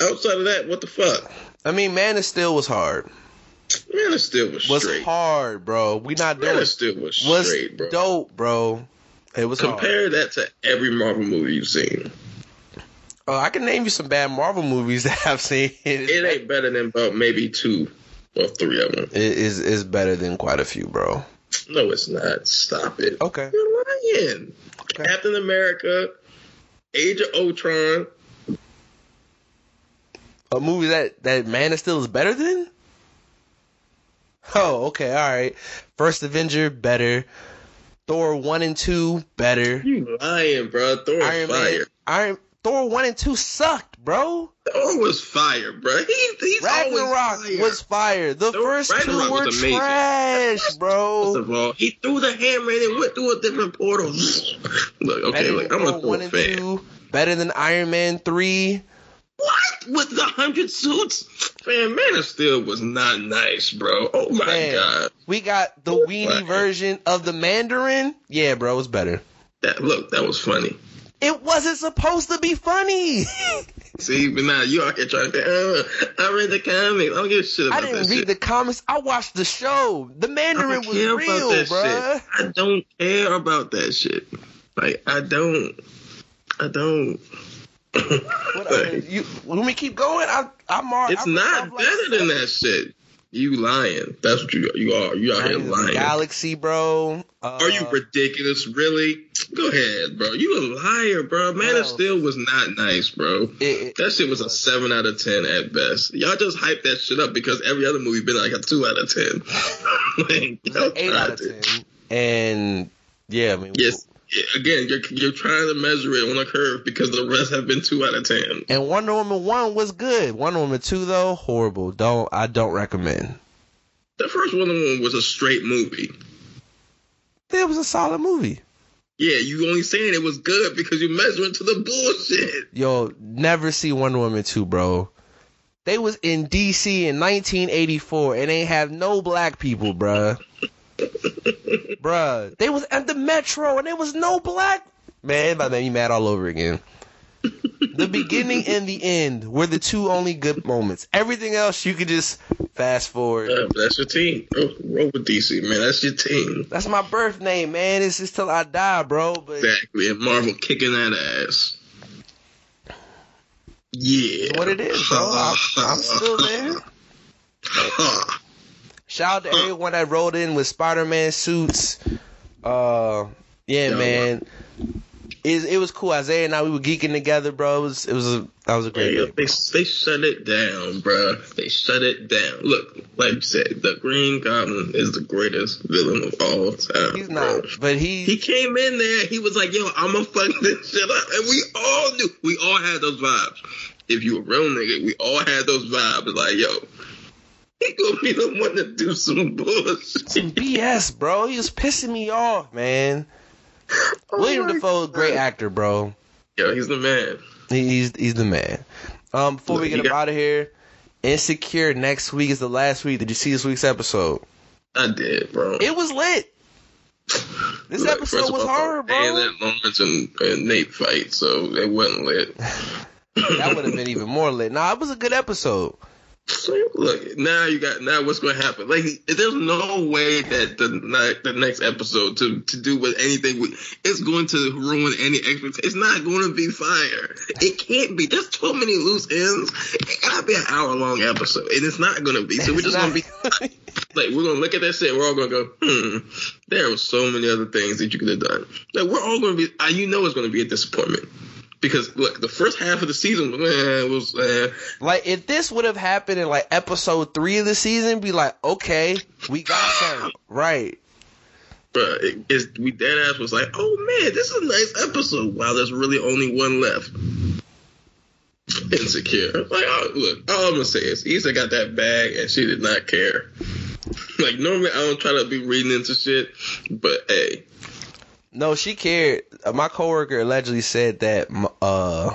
Outside of that, what the fuck? I mean, Man of Steel was hard. Man, it still was, Was straight. hard, bro. We not Man, doing. it still was, Was straight, bro. dope, bro. It was hard. Compare that to every Marvel movie you've seen. Oh, I can name you some bad Marvel movies that I've seen. It ain't better than about maybe two or three of them. It is better than quite a few, bro. No, it's not. Stop it. Okay. You're lying. Okay. Captain America, Age of Ultron. A movie that that Man of Steel is better than. Oh, okay, all right. First Avenger better. Thor one and two better. You lying, bro. Thor Iron fire. Man. Iron Thor one and two sucked, bro. Thor was fire, bro. He, he's Ragnarok fire. was fire. The Thor- first Ragnarok two were amazing. trash, First bro. of all, he threw the hammer and it went through a different portal. look, okay, Better look, I'm a Thor Thor one and two. Better than Iron Man three. What? With the hundred suits? Man, Man of Steel was not nice, bro. Oh my Man. god. We got the What? weenie version of the Mandarin. Yeah, bro, it was better. That look, that was funny. It wasn't supposed to be funny. See, but now you out here trying to. Uh, I read the comics. I don't give a shit about I didn't that read shit. the comics. I watched the show. The Mandarin was real, about that bruh. shit. I don't care about that shit. Like I don't. I don't. What you, when we keep going, I, I'm all, it's I'm not like better than that shit. You lying? That's what you you are. You out here Guardians of the lying. Galaxy, bro. Uh, Are you ridiculous? Really? Go ahead, bro. You a liar, bro. Man What of? Steel was not nice, bro. It- it- that shit was a seven out of ten at best. Y'all just hype that shit up because every other movie been like a two out of ten. like, It was y'all an eight out of ten. And yeah, I mean, Yes. Again, you're you're trying to measure it on a curve because the rest have been two out of ten. And Wonder Woman one was good. Wonder Woman two though, horrible. Don't I don't recommend. The first Wonder Woman was a straight movie. It was a solid movie. Yeah, you only saying it was good because you're measuring to the bullshit. Yo, never see Wonder Woman 2, bro. They was in DC in 1984 and they have no black people, bruh. bruh. They was at the Metro and there was no black. Man, to make me mad all over again. the beginning and the end were the two only good moments. Everything else you could just fast forward. Uh, that's your team. Roll, roll with DC, man. That's your team. That's my birth name, man. It's just till I die, bro. But Exactly. And Marvel kicking that ass. Yeah. what it is, bro. I'm, I'm still there. Shout out to everyone that rolled in with Spider-Man suits. Uh, yeah, Yo. man. It, it was cool. Isaiah and I we were geeking together, bro. It was it was a that was a great Yeah, day. they, they shut it down, bro. They shut it down. Look, like you said, the Green Goblin is the greatest villain of all time. He's bro. not, but he, He came in there. He was like, "Yo, I'ma fuck this shit up," and we all knew. We all had those vibes. If you a real nigga, we all had those vibes. Like, yo, he gonna be the one to do some bullshit. some BS, bro. He was pissing me off, man. William Oh my Dafoe, great actor, bro. Yo, he's the man. He's he's the man. Um, before we get up got- out of here, Insecure next week is the last week. Did you see this week's episode? I did, bro. It was lit. This Look, episode first of was all, hard, bro. And that Lawrence and, and Nate fight, so it wasn't lit. that would have been even more lit. Nah, it was a good episode. So, look, now you got now what's going to happen? Like, there's no way that the the next episode to to do with anything with it's going to ruin any expectation. It's not going to be fire. It can't be. There's too many loose ends. It gotta be an hour long episode, and it's not going to be. So we're just going to be like we're gonna look at that shit. and We're all gonna go, hmm. There were so many other things that you could have done. Like we're all gonna be. uh, You know, it's gonna be a disappointment. Because look, the first half of the season eh, was eh, Like if this would have happened in like episode three of the season, be like, okay, we got something, right? But it, it's, we dead ass was like, oh man, this is a nice episode. Wow, there's really only one left. Insecure. Like, oh, look, all I'm gonna say is Issa got that bag and she did not care. Like normally I don't try to be reading into shit, but hey, No, she cared. Uh, My coworker allegedly said that uh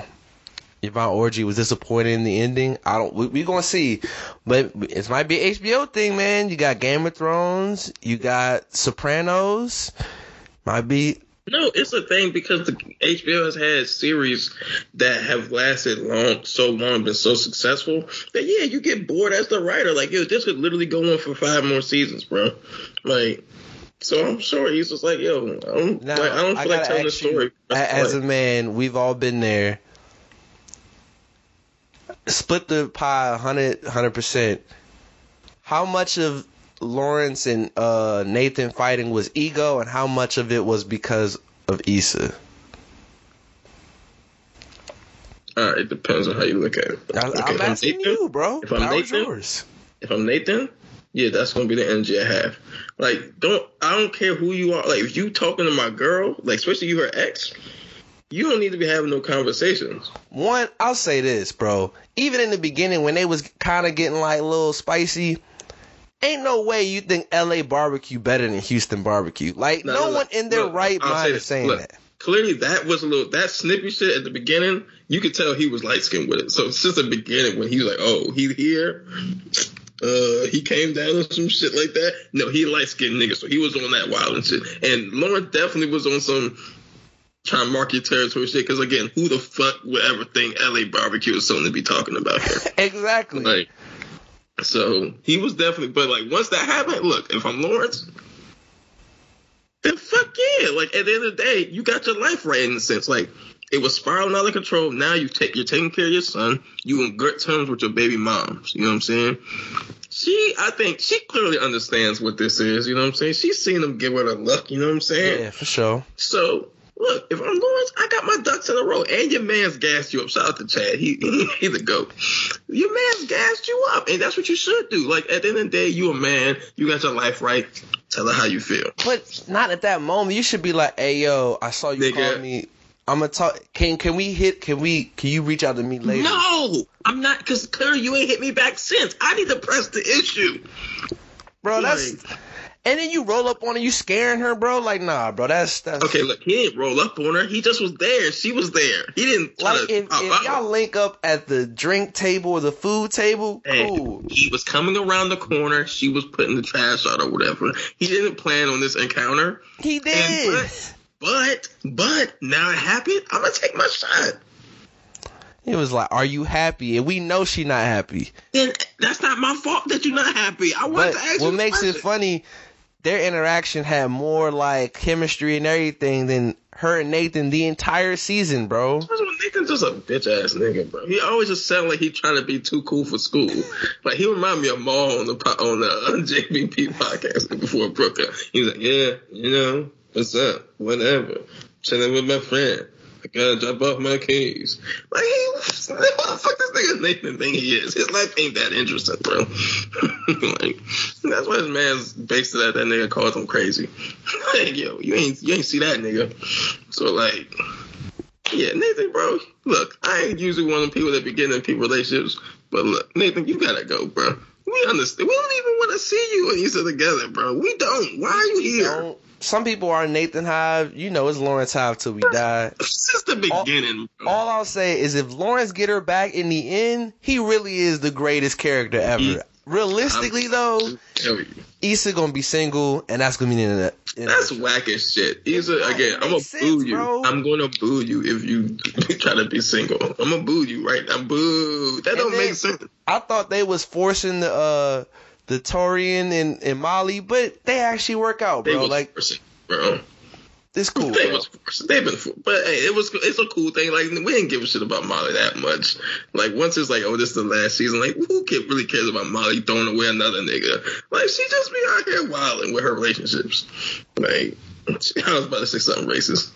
Yvonne Orji was disappointed in the ending. I don't. We, we gonna see, but it might be HBO thing, man. You got Game of Thrones, you got Sopranos. Might be. no, it's a thing because the HBO has had series that have lasted long, so long, been so successful that yeah, you get bored as the writer. Like, yo, this could literally go on for five more seasons, bro. Like. So I'm sure he's just like, yo, I don't, Now, like, I don't feel like telling the ask you, story. as a man, we've all been there. Split the pie 100 percent. How much of Lawrence and uh, Nathan fighting was ego, and how much of it was because of Issa? uh, it depends on how you look at it. I, Okay, I'm asking Nathan- you, bro. if I'm Nathan- yours. If I'm Nathan, yeah, that's gonna be the energy I have. Like, don't I don't care who you are. Like, if you talking to my girl, like especially you her ex, you don't need to be having no conversations. One, I'll say this, bro. Even in the beginning, when they was kind of getting like a little spicy, ain't no way you think L.A. barbecue better than Houston barbecue. Like, no, look, one in their look, right I'll mind is saying Look, that. Clearly, that was a little that snippy shit at the beginning. You could tell he was light skinned with it. So since the beginning, when he was like, "Oh, he here," uh, he came down on some shit like that. No, he light skinned nigga, so he was on that wild and shit. And Lauren definitely was on some trying to mark your territory shit. Because again, who the fuck would ever think LA barbecue is something to be talking about here? Exactly. Like, so he was definitely, but like once that happened, look, if I'm Lawrence, then fuck yeah. Like at the end of the day, you got your life right in a sense. Like it was spiraling out of control. Now you take you're taking care of your son. You on good terms with your baby moms. You know what I'm saying? She, I think she clearly understands what this is. You know what I'm saying? She's seen him give her the look. You know what I'm saying? yeah, for sure. So look, if I'm Lawrence, I got my ducks in a row, and your man's gassed you up. Shout out to Chad. He he's the goat. Your man's gassed you up, and that's what you should do. Like at the end of the day, you a man. You got your life right. Tell her how you feel. But not at that moment. You should be like, "Hey, yo, I saw you Nigga. call me. I'm gonna talk. Can can we hit? Can we? Can you reach out to me later? No, I'm not because clearly you ain't hit me back since. I need to press the issue. bro. That's and then you roll up on her. You scaring her, bro. Like, nah, bro. That's that's Okay, look, he didn't roll up on her. He just was there. She was there. He didn't Like to. if, pop if y'all link up at the drink table or the food table, Hey, cool. He was coming around the corner. She was putting the trash out or whatever. He didn't plan on this encounter. He And did. but, but, but now it happened. I'm gonna take my shot. It was like, "Are you happy?" And we know she not happy. Then that's not my fault that you're not happy. I wanted to ask you. what makes it funny, their interaction had more like chemistry and everything than her and Nathan the entire season, bro. Nathan's just a bitch ass nigga, bro. He always just sound like he trying to be too cool for school. Like he remind me of Maul on the on the uh, JVP podcast before it broke up. He was like, yeah, you know, what's up, whatever, chilling with my friend. I gotta drop off my keys. Like, he, what the fuck this nigga Nathan think he is? His life ain't that interesting, bro. like, that's why his man's based it at that nigga calls him crazy. like, yo, you ain't you ain't see that nigga. So like, yeah, Nathan, bro. Look, I ain't usually one of the people that be getting in people relationships, but look, Nathan, you gotta go, bro. We understand. We don't even want to see you and Issa together, bro. We don't. Why are you here? Some people are Nathan Hive. You know, it's Lawrence Hive till we die. Since the beginning, bro. All I'll say is if Lawrence get her back in the end, he really is the greatest character ever. He- realistically though, Tell you. Issa gonna be single, and that's gonna be the end of that. end of That's the whack as shit. Issa, again, I'm gonna makes boo you. bro. I'm gonna boo you if you try to be single. I'm gonna boo you right now. Boo. That And don't then- make sense. I thought they was forcing the uh the Taurean and, and Molly, but they actually work out, bro. was Like forcing, bro. it's cool. They bro. was forcing. They've been, for- but hey, it was. It's a cool thing. Like we didn't give a shit about Molly that much. Like once it's like, oh, this is the last season. Like who ca- really cares about Molly throwing away another nigga? Like she just be out here wilding with her relationships. Like I was about to say something racist.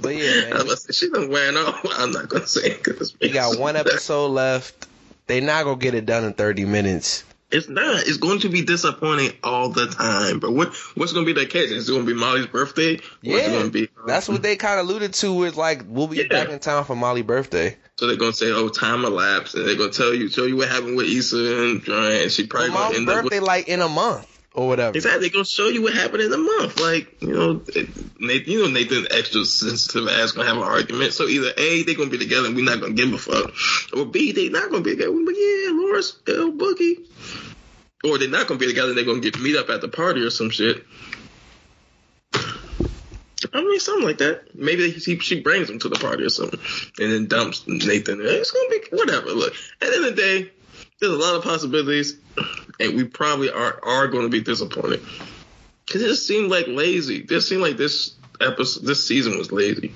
But yeah, I was man, to say, she done wearing off. I'm not gonna say it because we got one episode left. They not gonna get it done in thirty minutes. It's not. It's going to be disappointing all the time. But what what's going to be the case? Is it going to be Molly's birthday? Yeah, be, um, that's what they kind of alluded to with like we'll be Yeah. back in town for Molly's birthday. So they're going to say, oh, time elapsed, and they're going to tell you, show you what happened with Issa and Dre, and she probably to end up with. birthday like in a month or whatever. Exactly, they're gonna show you what happened in a month. Like you know, Nathan, you know Nathan extra sensitive ass gonna have an argument. So either a they're gonna be together and we're not gonna give a fuck, or b they not gonna be together. Like, yeah, Loris, L Boogie, or they're not gonna be together. and They're gonna get meet up at the party or some shit. I mean, something like that. Maybe he, she brings him to the party or something, and then dumps Nathan. It's gonna be whatever. Look, at the end of the day, there's a lot of possibilities, and we probably are are going to be disappointed because it just seemed like lazy. It seemed like this episode, this season was lazy,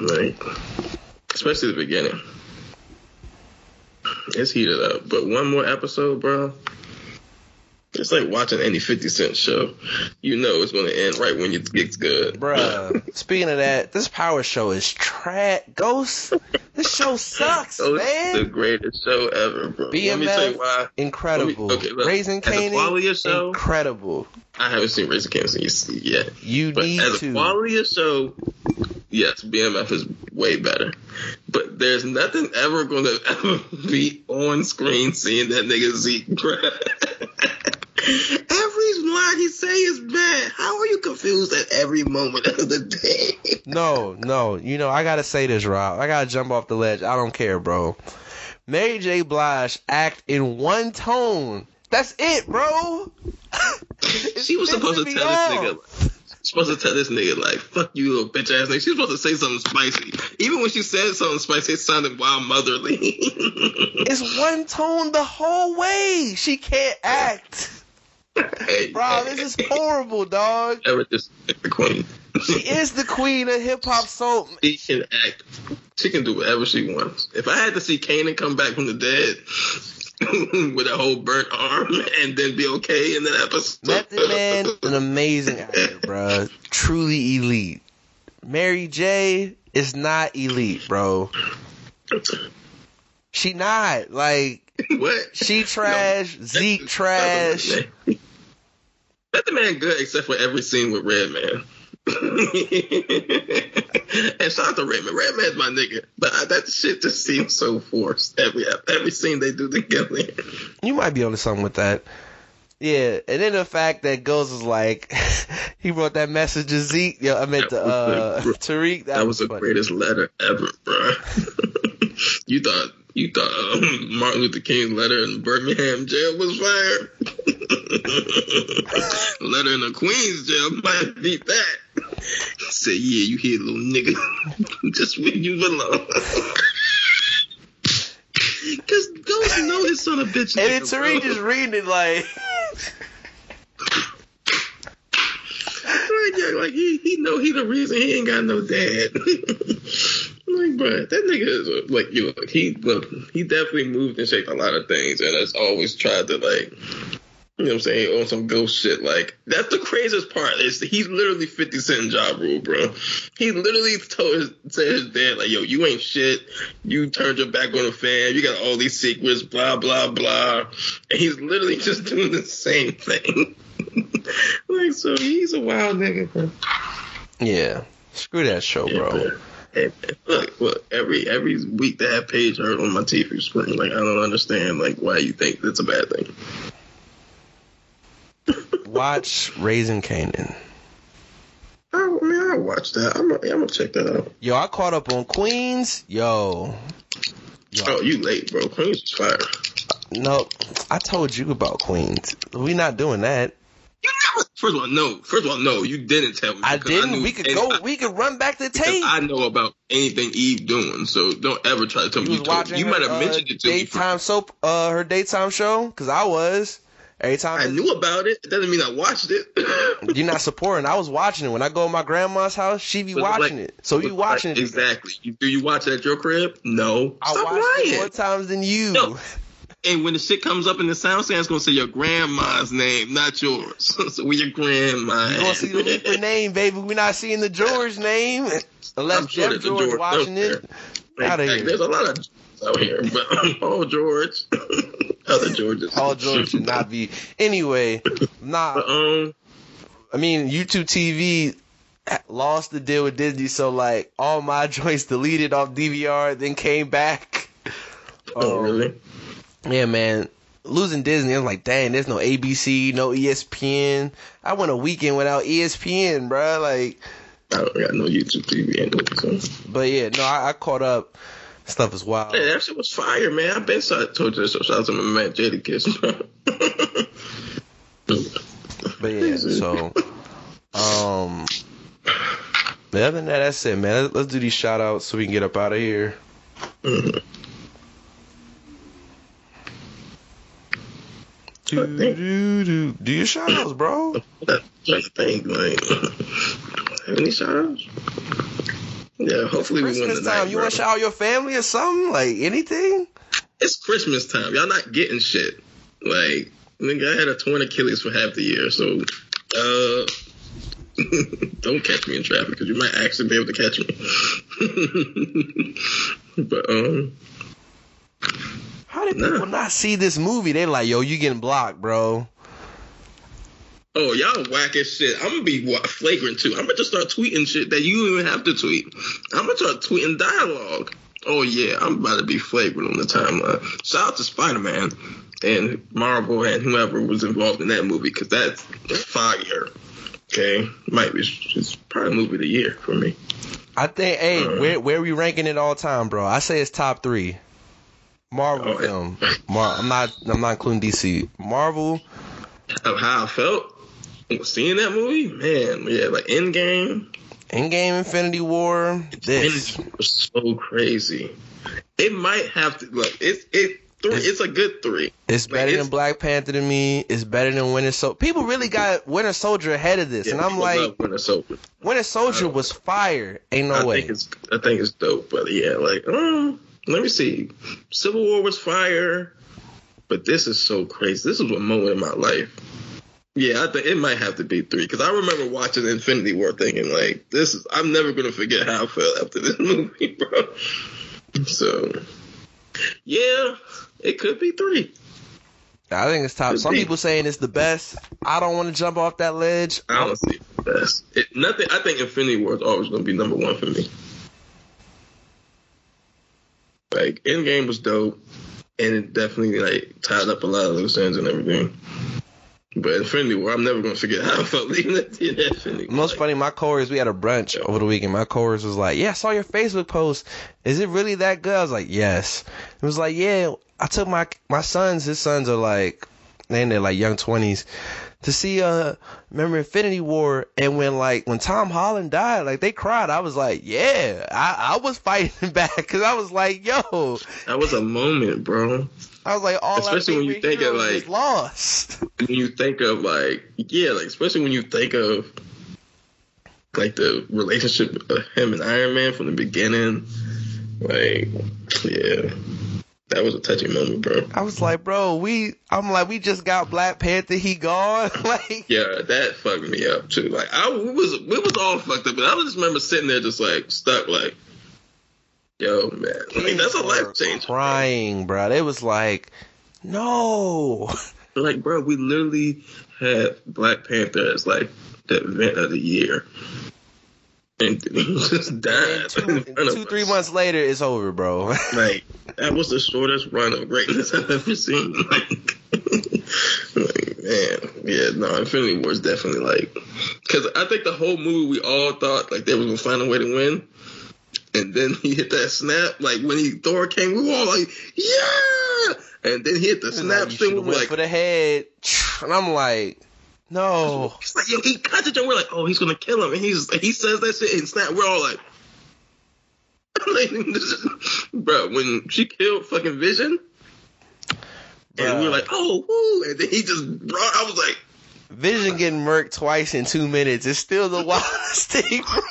like especially the beginning. It's heated up, but one more episode, bro. It's like watching any 50 Cent show. You know it's going to end right when it gets good. Bruh, speaking of that, this power show is trash. Ghost, this show sucks, Oh, it's the greatest show ever, bro. Let me tell you BMF, why. incredible. Me- okay, look, Raising as a Kanan, quality of show- incredible. I haven't seen Raising Kanan yet. You But need as a to. quality of show, yes, BMF is way better. But there's nothing ever going to ever be on screen seeing that nigga Zeke. bruh. every line he say is bad. How are you confused at every moment of the day? No, no. You know, I gotta say this, Rob. I gotta jump off the ledge. I don't care, bro. Mary J. Blige act in one tone. That's it, bro. she was supposed to tell off. this nigga. Supposed to tell this nigga like, "Fuck you, little bitch ass nigga." She was supposed to say something spicy. Even when she said something spicy, it sounded wild motherly. It's one tone the whole way. She can't act. Hey, Bro, this is horrible, dog. ever just the queen. She is the queen of hip hop soul. she can act. She can do whatever she wants. If I had to see Kanan come back from the dead with a whole burnt arm and then be okay in that episode, Method Man, an amazing actor, bro. Truly elite. Mary J is not elite, bro. She not. Like, what? she trash, Zeke trash. Let the man good except for every scene with Redman. and shout out to Redman. Redman's my nigga, but I, that shit just seems so forced. Every every scene they do together. You might be onto something with that. Yeah, and then the fact that Ghost was like, he wrote that message to Zeke. Yo, I meant to uh, Tariq. That, That was the funny. greatest letter ever, bro. you thought you thought um, Martin Luther King's letter in Birmingham jail was fire. letter in the Queen's jail might beat that. Say, yeah, you hear, little nigga, just where you belong. Cause Ghost know his son a bitch. And then Tariq just reading it like, Like, he he know he the reason he ain't got no dad. like, bro, that nigga is a, like you. Look, he look, he definitely moved and shaped a lot of things, and has always tried to like. You know what I'm saying? On some ghost shit. Like, that's the craziest part. Is he's literally 50 Cent job rule, bro. He literally told his, said his dad, like, yo, you ain't shit. You turned your back on the fam. You got all these secrets, blah, blah, blah. And he's literally just doing the same thing. like, so he's a wild nigga, bro. yeah, screw that show, Yeah, bro. Hey, look, look, every every week that page hurt on my TV screen. Like I don't understand like why you think it's a bad thing. Watch Raising Kanan. I, I mean, I watched that. I'm gonna, I'm gonna check that out. Yo, I caught up on Queens. Yo, Yo, Oh, you late, bro. Queens is fire. no, I told you about Queens. We not doing that. You never. First of all, no. First of all, no. You didn't tell me. I didn't. knew we could go. We could run back the tape. I know about anything Eve doing, so don't ever try to tell me You you told. You her, might have uh, mentioned it to me. daytime soap, uh, her daytime show, because I was. Every time I knew about it. It doesn't mean I watched it. you're not supporting. I was watching it when I go to my grandma's house. She be it watching like- it, so you watching like- it exactly. You, do you watch it at your crib? No. I Stop watched it more times than you. No. And when the shit comes up in the sound stand, it's gonna say your grandma's name, not yours. so we your grandma. You gonna see the name, baby? We're not seeing the George name unless sure Jeff George George watching out it. Outta like, here. There's a lot of out here, but oh George, other Georges. Paul George should not be. Anyway, nah. But, um, I mean, YouTube TV lost the deal with Disney, so like all my joints deleted off DVR, then came back. oh Um, really? Yeah, man. Losing Disney, I was like, dang, there's no ABC, no ESPN. I went a weekend without ESPN, bro. Like, I don't got no YouTube TV anyway. So. but yeah, no, I, I caught up. Stuff is wild. Hey, that shit was fire, man. I've been so, I told you this. So shout out to my man Jadakiss. But yeah, so um other than that, that's it, man. Let's, let's do these shout outs so we can get up out of here. Do, do, do. do your shout outs, bro. To think, like, have any shout outs? Yeah, hopefully we win Christmas tonight. time. You bro. want to shout out your family or something? Like anything? It's Christmas time. Y'all not getting shit. Like, nigga, I had a torn Achilles for half the year, so uh don't catch me in traffic because you might actually be able to catch me. but um, How did Nah. people not see this movie? They like, yo, you getting blocked, bro. oh y'all whack as shit. I'm gonna be flagrant too. I'm gonna just start tweeting shit that you even have to tweet. I'm gonna start tweeting dialogue. Oh yeah, I'm about to be flagrant on the timeline. Shout out to Spider Man and Marvel and whoever was involved in that movie because that's fire. Okay, might be it's probably movie of the year for me. I think, hey, Uh. where where we ranking it all time, bro? I say it's top three. Marvel Oh, film. Mar- I'm not. I'm not including DC. Marvel. Of how I felt seeing that movie, man. Yeah, like Endgame. Endgame, Infinity War. This. It was so crazy. It might have to like it's it three. It's- It's a good three. It's Like, better it's- than Black Panther to me. It's better than Winter Soldier. People really got Winter Soldier ahead of this, Yeah, and I'm like, love Winter Soldier. Winter Soldier was fire. Ain't no I way. think it's I think it's dope, but yeah, like um, let me see. Civil War was fire, but this is so crazy. This was a moment in my life. Yeah, I think it might have to be three because I remember watching Infinity War thinking like this is I'm never gonna forget how I felt after this movie, bro. So yeah, it could be three. I think it's top. Could Some be. people saying it's the best. I don't want to jump off that ledge. I don't Honestly, the best. It, nothing. I think Infinity War is always going to be number one for me. Like Endgame was dope, and it definitely like tied up a lot of loose ends and everything. But Infinity War, I'm never to forget how I felt leaving that. Infinity War. Most funny, my coworkers, we had a brunch over the weekend. My coworkers was like, "Yeah, I saw your Facebook post. Is it really that good?" I was like, "Yes." It was like, "Yeah." I took my my sons. His sons are like, they in their like young twenties, to see uh, remember Infinity War, and when like when Tom Holland died, like they cried. I was like, "Yeah," I I was fighting back because I was like, "Yo," That was a moment, bro. I was like, "All Especially when you think of, like- lost." When you think of like, yeah, like especially when you think of like the relationship of him and Iron Man from the beginning, like, yeah, that was a touching moment, bro. I was like, "Bro, we," I'm like, "We just got Black Panther. He gone." like. Yeah, that fucked me up too. Like I we was we was all fucked up, but I just remember sitting there just like stuck, like, yo, man, like, that's a life change. Crying, bro. It was like, no. Like, bro, we literally had Black Panther as like the event of the year, and just died. two, in front of two, three months later, it's over, bro. Like that was the shortest run of greatness I've ever seen. Like, like man, yeah, no, Infinity War is definitely like because I think the whole movie we all thought like they was gonna find a way to win. And then he hit that snap. Like when he Thor came, we were all like, yeah. And then he hit the snap thing. We were like, for the head, and I'm like, no. He's like, yo, he cut it, and we're like, oh, he's gonna kill him, and he's he says that shit and snap. We're all like, like, this is- bro, when she killed fucking Vision, and we were like, oh, woo, and then he just brought. I was like, Vision getting murked twice in two minutes is still the wildest thing, bro.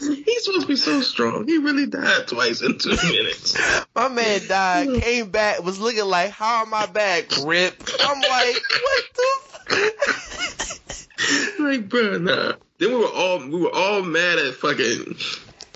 he's supposed to be so strong. He really died twice in two minutes. My man died, came back, was looking like, how am I back? Rip. I'm like, what the? like, bro, nah. Then we were all we were all mad at fucking,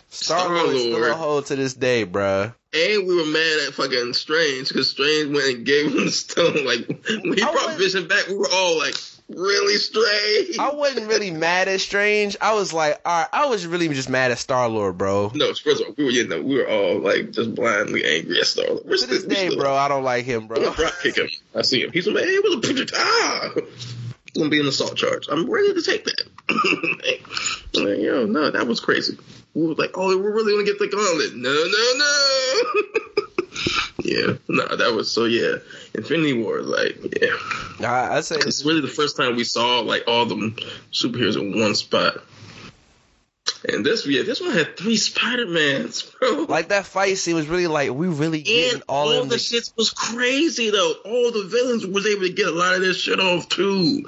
Star Lord still a hoe to this day, bruh. and we were mad at fucking Strange because Strange went and gave him the stone. Like when he I brought was- Vision back, we were all like, really Strange. I wasn't really mad at Strange. I was like, alright, I was really just mad at Star Lord, bro. No, first of all, we were you know, we were all like just blindly angry at Star Lord. To this day, bro, I don't like him, I'm bro. gonna kick him. I see him. He's like, hey, was a picture? Ah, he's gonna be an assault charge. I'm ready to take that. like, yo, no, that was crazy. We were like, oh, we're really gonna get the gauntlet. No, no, no. yeah, no, that was so yeah. Infinity War, like, yeah. I, I say It's really the first time we saw like all the superheroes in one spot. And this, yeah, this one had three Spider Mans, bro. like that fight scene was really like we really getting And all, all, of them. the to- shit was crazy though. All the villains was able to get a lot of this shit off too.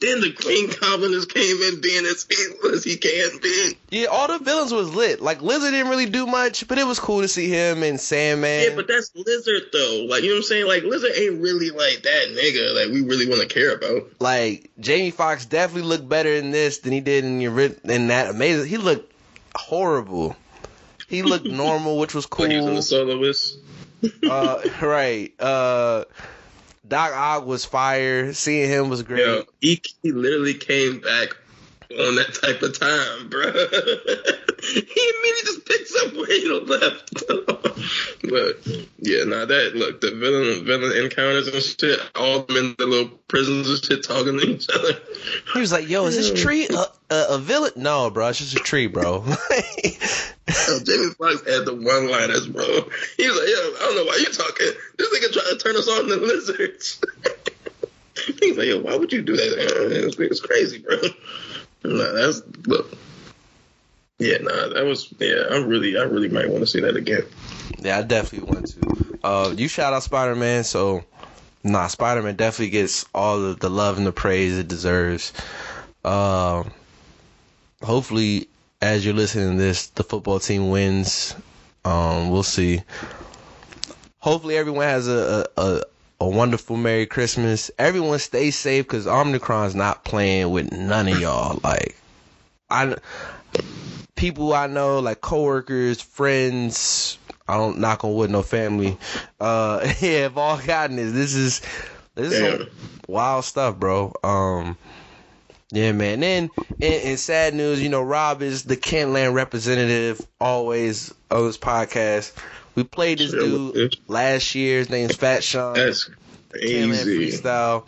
Then the Green Goblin just came in being as evil as he can be. Yeah, all the villains was lit. Like Lizard didn't really do much, but it was cool to see him and Sandman. Yeah, but that's Lizard though. Like you know what I'm saying? Like Lizard ain't really like that nigga. Like we really want to care about. like Jamie Foxx definitely looked better in this than he did in the in that amazing. He looked horrible. He looked normal, which was Like he was in cool. the soloist. Uh, right. Uh, Doc Ock was fire. Seeing him was great. Yeah, he, he literally came back on that type of time, bro. he immediately just picks up where he left. but yeah, nah, that look the villain villain encounters and shit, all them in the little prisons and shit talking to each other. He was like, "Yo, is this tree a, a, a villain? No, bro, it's just a tree, bro." Yo, Jamie Foxx had the one liners, bro. He was like, yo, I don't know why you talking. This nigga trying to turn us on to lizards. He's like, yo, why would you do that? It's, it's crazy, bro. Nah, that's look. Yeah, nah, that was yeah. I really, I really might want to see that again. Yeah, I definitely want to. Uh, you shout out Spider Man, so nah, Spider Man definitely gets all of the love and the praise it deserves. Um, hopefully, as you're listening to this, the football team wins. Um, we'll see. Hopefully, everyone has a a, a, a wonderful Merry Christmas. Everyone stay safe because Omnicron's not playing with none of y'all. Like, I people I know, like coworkers, friends. I don't knock on wood, no family. Uh, yeah, have all gotten this. This is this is wild stuff, bro. Um, yeah, man. Then in, in sad news, you know, Rob is the Kentland representative always on this podcast. We played this dude last year. His name's Fat Sean. That's Kentland crazy. freestyle.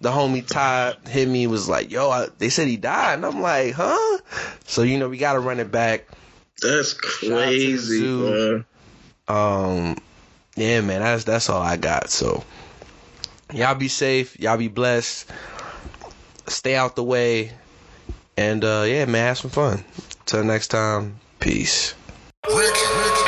The homie Todd hit me was like, "Yo, I, they said he died," and I'm like, "Huh?" So you know, we got to run it back. That's out to the crazy, bro. Um, yeah, man, that's that's all I got. So y'all be safe, y'all be blessed, stay out the way, and uh, yeah, man, have some fun. Till next time, peace. Let